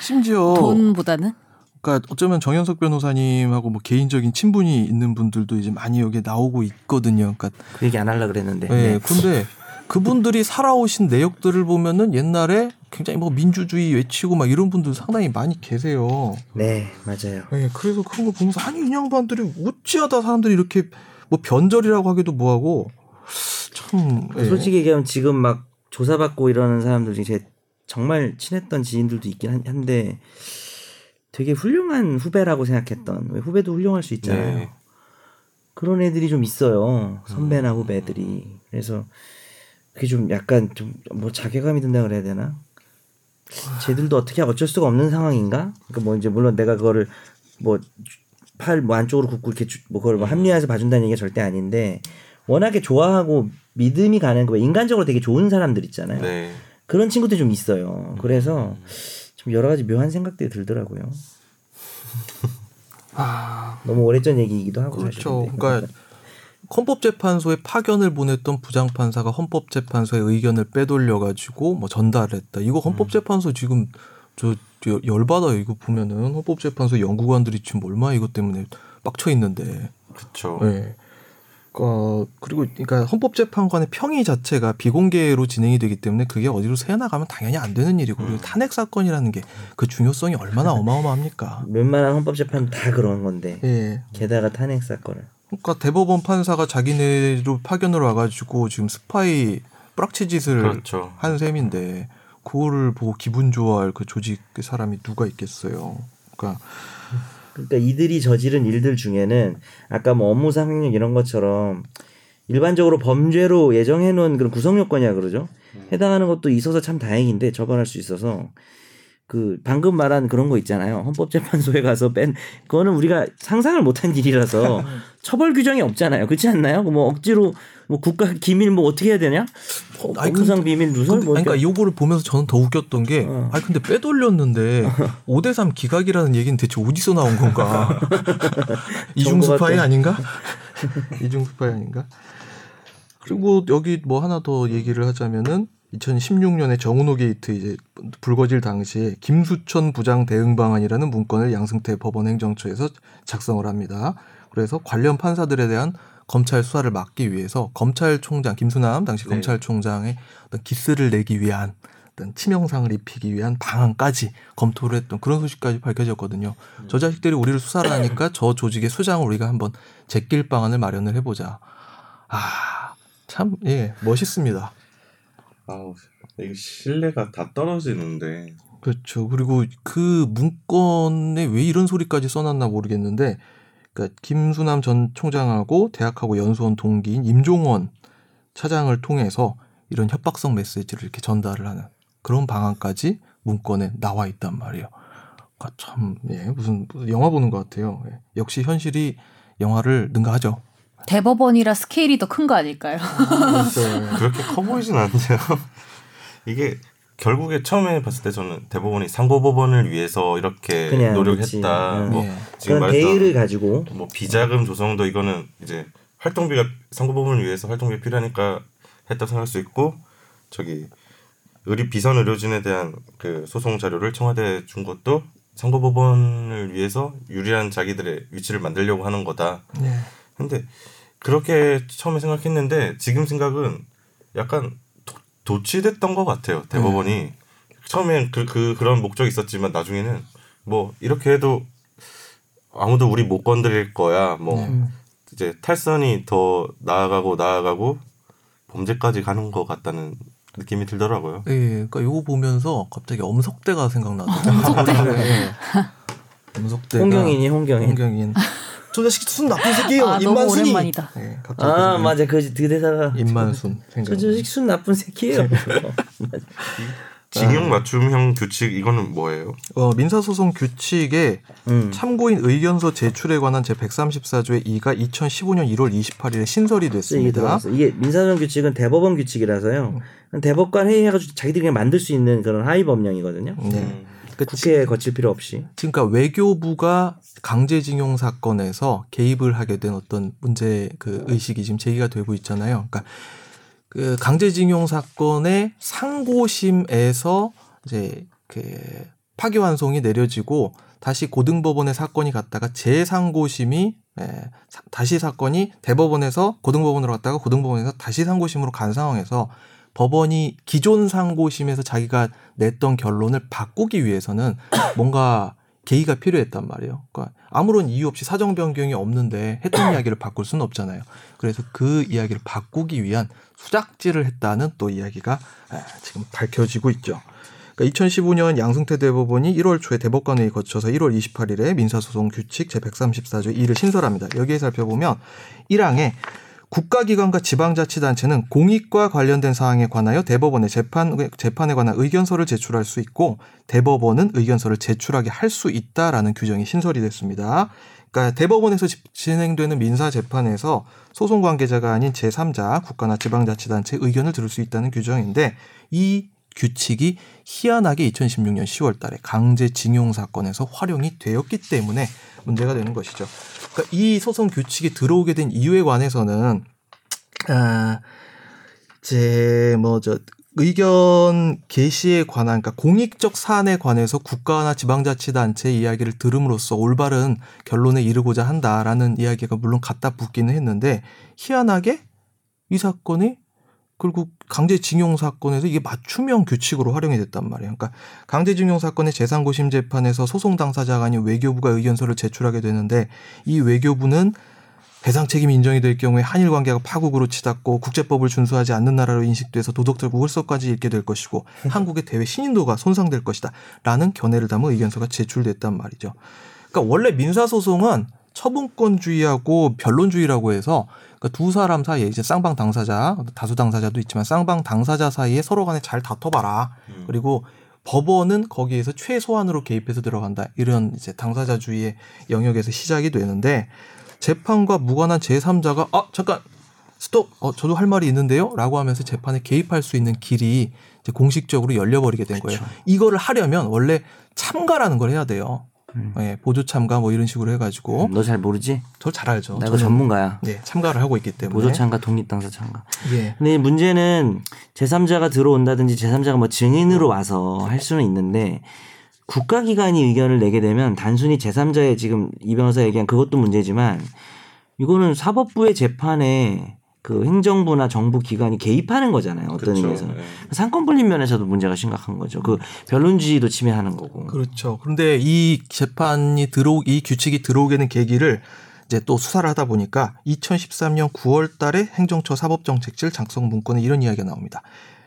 심지어 돈보다는. 그러니까 어쩌면 정현석 변호사님하고 뭐 개인적인 친분이 있는 분들도 이제 많이 여기에 나오고 있거든요. 그러니까 그 얘기 안 하려 그랬는데. 예, 네. 근데 그분들이 살아오신 내역들을 보면은 옛날에 굉장히 뭐 민주주의 외치고 막 이런 분들 상당히 많이 계세요. 네, 맞아요. 예, 그래서 그런 거 보면서 아니 이 양반들이 어찌하다 사람들이 이렇게 뭐 변절이라고 하기도 뭐하고 참 예. 솔직히 얘기하면 지금 막 조사받고 이러는 사람들 중에 제 정말 친했던 지인들도 있긴 한- 한데 되게 훌륭한 후배라고 생각했던 왜 후배도 훌륭할 수 있잖아요. 네. 그런 애들이 좀 있어요. 선배나 후배들이. 그래서 그게 좀 약간 좀 뭐 자괴감이 든다 그래야 되나? 쟤들도 어떻게 어쩔 수가 없는 상황인가? 그러니까 뭐 이제 물론 내가 그거를 뭐 팔뭐 안쪽으로 굽고 이렇게 주- 뭐 그걸 뭐 합리화해서 봐준다는 얘기가 절대 아닌데 워낙에 좋아하고 믿음이 가는 거 인간적으로 되게 좋은 사람들 있잖아요. 네. 그런 친구들이 좀 있어요. 그래서 좀 여러 가지 묘한 생각들이 들더라고요. 너무 오래전 얘기이기도 하고 아. 그렇죠. 사실 근데. 그러니까 헌법재판소에 파견을 보냈던 부장판사가 헌법재판소의 의견을 빼돌려 가지고 뭐 전달했다. 이거 헌법재판소 지금 저, 저 열받아요. 이거 보면은 헌법재판소 연구관들이 지금 얼마 이것 때문에 빡쳐 있는데. 그렇죠. 네. 어, 그리고 그러니까 헌법재판관의 평의 자체가 비공개로 진행이 되기 때문에 그게 어디로 새어나가면 당연히 안 되는 일이고 그리고 탄핵 사건이라는 게 그 중요성이 얼마나 어마어마합니까? 웬만한 헌법재판 다 그런 건데 예. 게다가 탄핵 사건을 그러니까 대법원 판사가 자기네로 파견을 와가지고 지금 스파이 뿌락치 짓을 그렇죠. 한 셈인데 그거를 보고 기분 좋아할 그 조직 그 사람이 누가 있겠어요. 그러니까 그러니까 이들이 저지른 일들 중에는 아까 뭐 업무상 횡령 이런 것처럼 일반적으로 범죄로 예정해 놓은 그런 구성 요건이야 그러죠. 해당하는 것도 있어서 참 다행인데 처벌할 수 있어서 그 방금 말한 그런 거 있잖아요. 헌법재판소에 가서 뺀 그거는 우리가 상상을 못한 일이라서 처벌 규정이 없잖아요. 그렇지 않나요? 뭐 억지로 뭐 국가 기밀 뭐 어떻게 해야 되냐? 어, 아니, 업무상 비밀 누설 뭐 그러니까 요거를 보면서 저는 더 웃겼던 게, 어. 아니 근데 빼돌렸는데 5대3 기각이라는 얘기는 대체 어디서 나온 건가? 이중 정보가 스파이 또- 아닌가? 이중 스파이 아닌가? 그리고 여기 뭐 하나 더 얘기를 하자면은 2016년에 정운호 게이트 이제 불거질 당시에 김수천 부장 대응 방안이라는 문건을 양승태 법원 행정처에서 작성을 합니다. 그래서 관련 판사들에 대한 검찰 수사를 막기 위해서 검찰총장 김수남 당시 네. 검찰총장의 어떤 기스를 내기 위한 어떤 치명상을 입히기 위한 방안까지 검토를 했던 그런 소식까지 밝혀졌거든요. 저 자식들이 우리를 수사를 하니까 저 조직의 수장을 우리가 한번 제낄 방안을 마련을 해보자. 아, 참, 예, 멋있습니다. 아우 이게 신뢰가 다 떨어지는데 그렇죠. 그리고 그 문건에 왜 이런 소리까지 써놨나 모르겠는데, 그러니까 김수남 전 총장하고 대학하고 연수원 동기인 임종원 차장을 통해서 이런 협박성 메시지를 이렇게 전달을 하는 그런 방안까지 문건에 나와 있단 말이에요. 그러니까 참, 예, 무슨, 무슨 영화 보는 것 같아요. 예. 역시 현실이 영화를 능가하죠. 대법원이라 스케일이 더 큰 거 아닐까요? 그렇게 커 보이진 않는데요. 이게 결국에 처음에 봤을 때 저는 대법원이 상고법원을 위해서 이렇게 그냥 노력했다. 그렇지. 뭐 예. 지금 말했던 대의를 가지고 뭐 비자금 조성도 이거는 이제 활동비가 상고법원을 위해서 활동비 필요하니까 했다 생각할 수 있고 저기 의료 비선 의료진에 대한 그 소송 자료를 청와대에 준 것도 상고법원을 위해서 유리한 자기들의 위치를 만들려고 하는 거다. 예. 근데 그렇게 처음에 생각했는데 지금 생각은 약간 도, 도치됐던 것 같아요 대법원이 처음엔 그, 그 그런 목적이 있었지만 나중에는 뭐 이렇게 해도 아무도 우리 못 건드릴 거야 뭐 이제 탈선이 더 나아가고 나아가고 범죄까지 가는 것 같다는 느낌이 들더라고요. 예, 그러니까 요거 보면서 갑자기 엄석대가 생각나더라고요. 엄석대. 엄석대가 홍경인이 홍경인. 홍경인. 저 자식 순 나쁜 새끼예요. 아, 너무 임만순이. 오랜만이다. 예, 갑자기 아그 맞아 그, 그 대사가 임만순 생각. 저 자식 순 나쁜 새끼예요. 징용 맞춤형 규칙 이거는 뭐예요? 어, 민사소송 규칙에 음. 참고인 의견서 제출에 관한 제 134조의 2가 2015년 1월 28일에 신설이 이게 됐습니다. 이게 민사소송 규칙은 대법원 규칙이라서요. 대법관 회의해가지고 자기들이 그냥 만들 수 있는 그런 하위 법령이거든요. 네. 그 국회에 거칠 필요 없이. 그러니까 외교부가 강제징용 사건에서 개입을 하게 된 어떤 문제 그 의식이 지금 제기가 되고 있잖아요. 그러니까 그 강제징용 사건의 상고심에서 이제 그 파기환송이 내려지고 다시 고등법원의 사건이 갔다가 재상고심이 예, 사- 다시 사건이 대법원에서 고등법원으로 갔다가 고등법원에서 다시 상고심으로 간 상황에서 법원이 기존 상고심에서 자기가 냈던 결론을 바꾸기 위해서는 뭔가 계기가 필요했단 말이에요. 그러니까 아무런 이유 없이 사정 변경이 없는데 했던 이야기를 바꿀 수는 없잖아요. 그래서 그 이야기를 바꾸기 위한 수작질을 했다는 또 이야기가 아, 지금 밝혀지고 있죠. 그러니까 2015년 양승태 대법원이 1월 초에 대법관회의 거쳐서 1월 28일에 민사소송 규칙 제134조 2를 신설합니다. 여기에 살펴보면 1항에 국가기관과 지방자치단체는 공익과 관련된 사항에 관하여 대법원에 재판 재판에 관한 의견서를 제출할 수 있고 대법원은 의견서를 제출하게 할 수 있다라는 규정이 신설이 됐습니다. 그러니까 대법원에서 지- 진행되는 민사 재판에서 소송 관계자가 아닌 제3자 국가나 지방자치단체 의견을 들을 수 있다는 규정인데 이 규칙이 희한하게 2016년 10월 달에 강제징용 사건에서 활용이 되었기 때문에 문제가 되는 것이죠. 그러니까 이 소송 규칙이 들어오게 된 이유에 관해서는 아, 제 뭐 저 의견 개시에 관한 그러니까 공익적 사안에 관해서 국가나 지방자치단체 이야기를 들음으로써 올바른 결론에 이르고자 한다라는 이야기가 물론 갖다 붙기는 했는데 희한하게 이 사건이 결국 강제징용 사건에서 이게 맞춤형 규칙으로 활용이 됐단 말이에요. 그러니까 강제징용 사건의 재상고심 재판에서 소송 당사자가 아닌 외교부가 의견서를 제출하게 되는데 이 외교부는 배상 책임이 인정이 될 경우에 한일 관계가 파국으로 치닫고 국제법을 준수하지 않는 나라로 인식돼서 도덕적 우월성까지 잃게 될 것이고 한국의 대외 신인도가 손상될 것이다 라는 견해를 담은 의견서가 제출됐단 말이죠. 그러니까 원래 민사 소송은 처분권주의하고 변론주의라고 해서 그러니까 두 사람 사이에 이제 쌍방 당사자, 다수 당사자도 있지만 쌍방 당사자 사이에 서로 간에 잘 다퉈봐라. 그리고 법원은 거기에서 최소한으로 개입해서 들어간다. 이런 이제 당사자주의의 영역에서 시작이 되는데 재판과 무관한 제3자가 아 잠깐 스톱 어 저도 할 말이 있는데요라고 하면서 재판에 개입할 수 있는 길이 이제 공식적으로 열려버리게 된 거예요. 이거를 하려면 원래 참가라는 걸 해야 돼요. 예, 보조 참가 뭐 이런 식으로 해가지고 너 잘 모르지? 저 잘 알죠. 나 이거 저는, 전문가야. 예, 참가를 하고 있기 때문에. 보조 참가, 독립 당사 참가. 예. 근데 문제는 제3자가 들어온다든지 제3자가 뭐 증인으로 와서 할 수는 있는데 국가기관이 의견을 내게 되면 단순히 제3자의 지금 이 변호사 얘기한 그것도 문제지만 이거는 사법부의 재판에 그 행정부나 정부 기관이 개입하는 거잖아요. 어떤 그렇죠. 의미에서. 네. 상권 분립 면에서도 문제가 심각한 거죠. 그 변론주의도 침해하는 거고. 그렇죠. 그런데 이 재판이 들어 이 규칙이 들어오게 된 계기를 이제 또 수사를 하다 보니까 2013년 9월 달에 행정처 사법정책실 작성 문건에 이런 이야기가 나옵니다.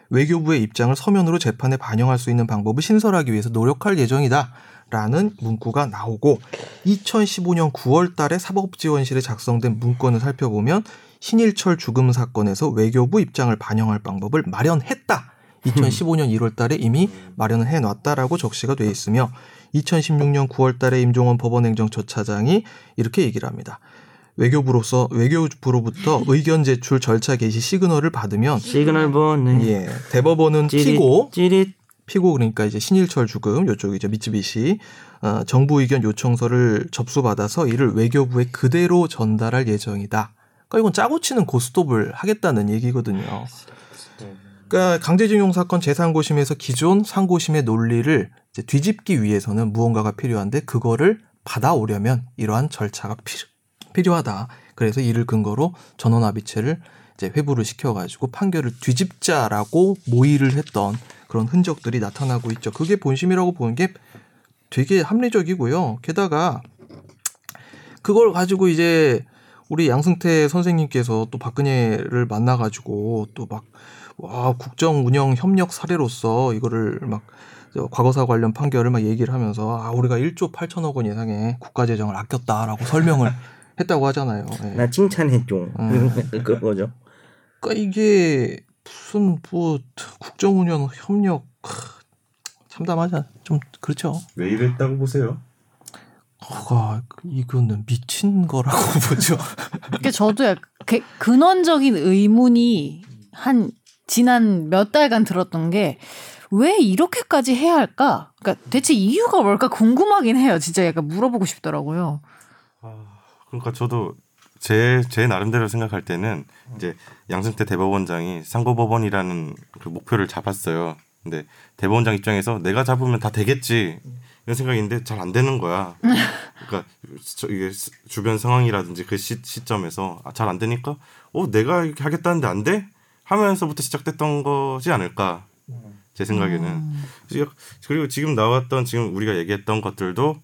외교부의 입장을 서면으로 재판에 반영할 수 있는 방법을 신설하기 위해서 노력할 예정이다. 라는 문구가 나오고 2015년 9월 달에 사법지원실에 작성된 문건을 살펴보면 신일철 죽음 사건에서 외교부 입장을 반영할 방법을 마련했다. 2015년 1월 달에 이미 마련을 해 놨다라고 적시가 돼 있으며 2016년 9월 달에 임종헌 법원행정처 차장이 이렇게 얘기를 합니다. 외교부로서 외교부로부터 의견 제출 절차 개시 시그널을 받으면 시그널 본 네. 예, 대법원은 찌릿, 피고 찌릿 피고 그러니까 이제 신일철주금 요쪽이죠 미쯔비시 어, 정부 의견 요청서를 접수받아서 이를 외교부에 그대로 전달할 예정이다. 그러니까 이건 짜고 치는 고스톱을 하겠다는 얘기거든요. 그러니까 강제징용 사건 재상고심에서 기존 상고심의 논리를 뒤집기 위해서는 무언가가 필요한데 그거를 받아오려면 이러한 절차가 필요, 필요 하다. 그래서 이를 근거로 전원합의체를 이제 회부를 시켜가지고 판결을 뒤집자라고 모의를 했던 그런 흔적들이 나타나고 있죠. 그게 본심이라고 보는 게 되게 합리적이고요. 게다가 그걸 가지고 이제 우리 양승태 선생님께서 또 박근혜를 만나가지고 또 막 와 국정 운영 협력 사례로서 이거를 막저 과거사 관련 판결을 막 얘기를 하면서 아 우리가 1조 8천억 원 예상의 국가 재정을 아꼈다라고 설명을 했다고 하잖아요. 예. 나 칭찬해줘. 음. 그런 거죠. 그러니까 이게 무슨 뭐 국정 운영 협력 크, 참담하자 좀 그렇죠. 왜 이랬다고 보세요? 아, 이거는 미친 거라고 보죠. 그러니까 저도 약간 그 근원적인 의문이 한 지난 몇 달간 들었던 게 왜 이렇게까지 해야 할까? 그러니까 대체 이유가 뭘까 궁금하긴 해요. 진짜 약간 물어보고 싶더라고요. 그러니까 저도 제, 제 나름대로 생각할 때는 이제 양승태 대법원장이 상고법원이라는 그 목표를 잡았어요. 근데 대법원장 입장에서 내가 잡으면 다 되겠지 이런 생각인데 잘 안 되는 거야. 그러니까 저 이게 스- 주변 상황이라든지 그 시, 시점에서 아, 잘 안 되니까 어 내가 이렇게 하겠다는데 안 돼? 하면서부터 시작됐던 거지 않을까 제 생각에는 그리고- 그리고 지금 나왔던 지금 우리가 얘기했던 것들도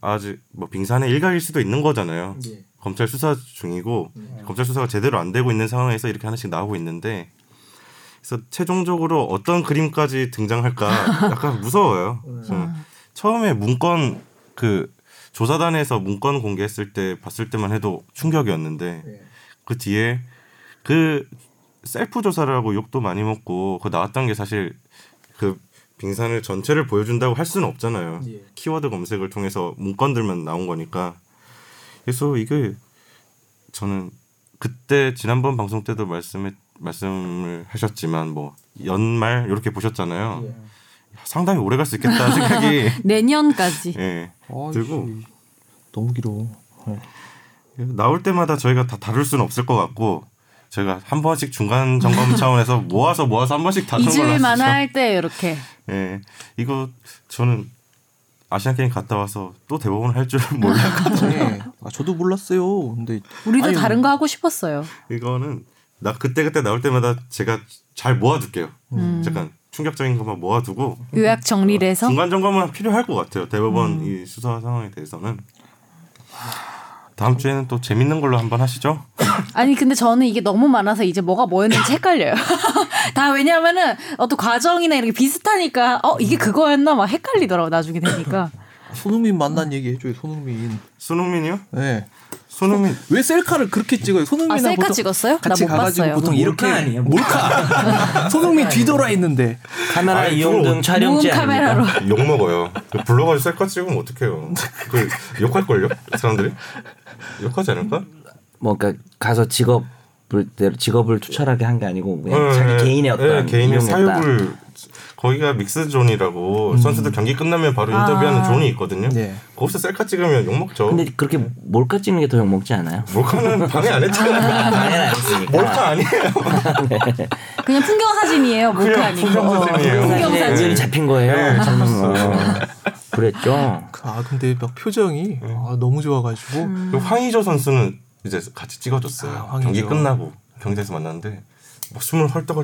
아직 뭐 빙산의 일각일 수도 있는 거잖아요. 검찰 수사 중이고 검찰 수사가 제대로 안 되고 있는 상황에서 이렇게 하나씩 나오고 있는데 그래서 최종적으로 어떤 그림까지 등장할까 약간 무서워요. 저는 처음에 문건 그 조사단에서 문건 공개했을 때 봤을 때만 해도 충격이었는데 그 뒤에 그 셀프 조사라고 욕도 많이 먹고 그 나왔던 게 사실 그 빙산을 전체를 보여준다고 할 수는 없잖아요. 예. 키워드 검색을 통해서 문건들만 나온 거니까. 그래서 이게 저는 그때 지난번 방송 때도 말씀에 말씀을 하셨지만 뭐 연말 이렇게 보셨잖아요. 상당히 오래 갈 수 있겠다 생각이 내년까지. 예, 아이씨, 들고 너무 길어. 네. 나올 때마다 저희가 다 다룰 수는 없을 것 같고 저희가 한 번씩 중간 점검 차원에서 모아서 모아서 한 번씩 다루는 걸로 잊을만 하시죠. 할때 이렇게. 예, 이거 저는 아시안 게임 갔다 와서 또 대법원 할 줄은 몰랐고 네. 아, 저도 몰랐어요. 근데 우리도 아니, 다른 거 하고 싶었어요. 이거는 나 그때 그때 나올 때마다 제가 잘 모아둘게요. 음. 잠깐 충격적인 것만 모아두고 요약 정리를 해서 중간 점검은 필요할 것 같아요. 대법원 음. 이 수사 상황에 대해서는 다음 주에는 또 재밌는 걸로 한번 하시죠. 아니 근데 저는 이게 너무 많아서 이제 뭐가 뭐였는지 헷갈려요. 다 왜냐면은 어떤 과정이나 이렇게 비슷하니까 어 이게 그거였나 막 헷갈리더라고 나중에 되니까. 손흥민 만난 얘기 해줘요. 손흥민. 손흥민이요? 네. 손흥민 왜 셀카를 그렇게 찍어요? 아 손흥민은 셀카 찍었어요? 나 같이 못 가가지고 봤어요. 보통 이렇게 몰카 아니에요? 몰카. 손흥민 뒤돌아 있는데 카메라 아니, 이용 그걸 등 촬영지? 카메라로. 욕 먹어요. 불러가지고 셀카 찍으면 어떡해요. 그 욕할 걸요? 사람들이 욕하지 않을까? 뭐 그러니까 가서 직업을 직업을 투철하게 한 게 아니고 그냥 네, 자기 네. 개인의 어떤 네, 개인의. 사육을 거기가 믹스 존이라고 선수들 경기 끝나면 바로 인터뷰하는 아. 존이 있거든요. 네. 거기서 셀카 찍으면 욕 먹죠. 근데 그렇게 몰카 찍는 게 더 욕 먹지 않아요? 몰카는 방해 안 했잖아요. 당연히 안 했으니까. 몰카 아니에요. 그냥 풍경 사진이에요. 몰카 아니고. 풍경 어, 사진이에요. 풍경 사진에 사진. 잡힌 거예요. 네, 뭐. 그랬죠. 아 근데 막 표정이 아, 너무 좋아가지고 음. 그 황의조 선수는 이제 같이 찍어줬어요. 아. 경기 끝나고 경기에서 만났는데 막 숨을 헐떡헐떡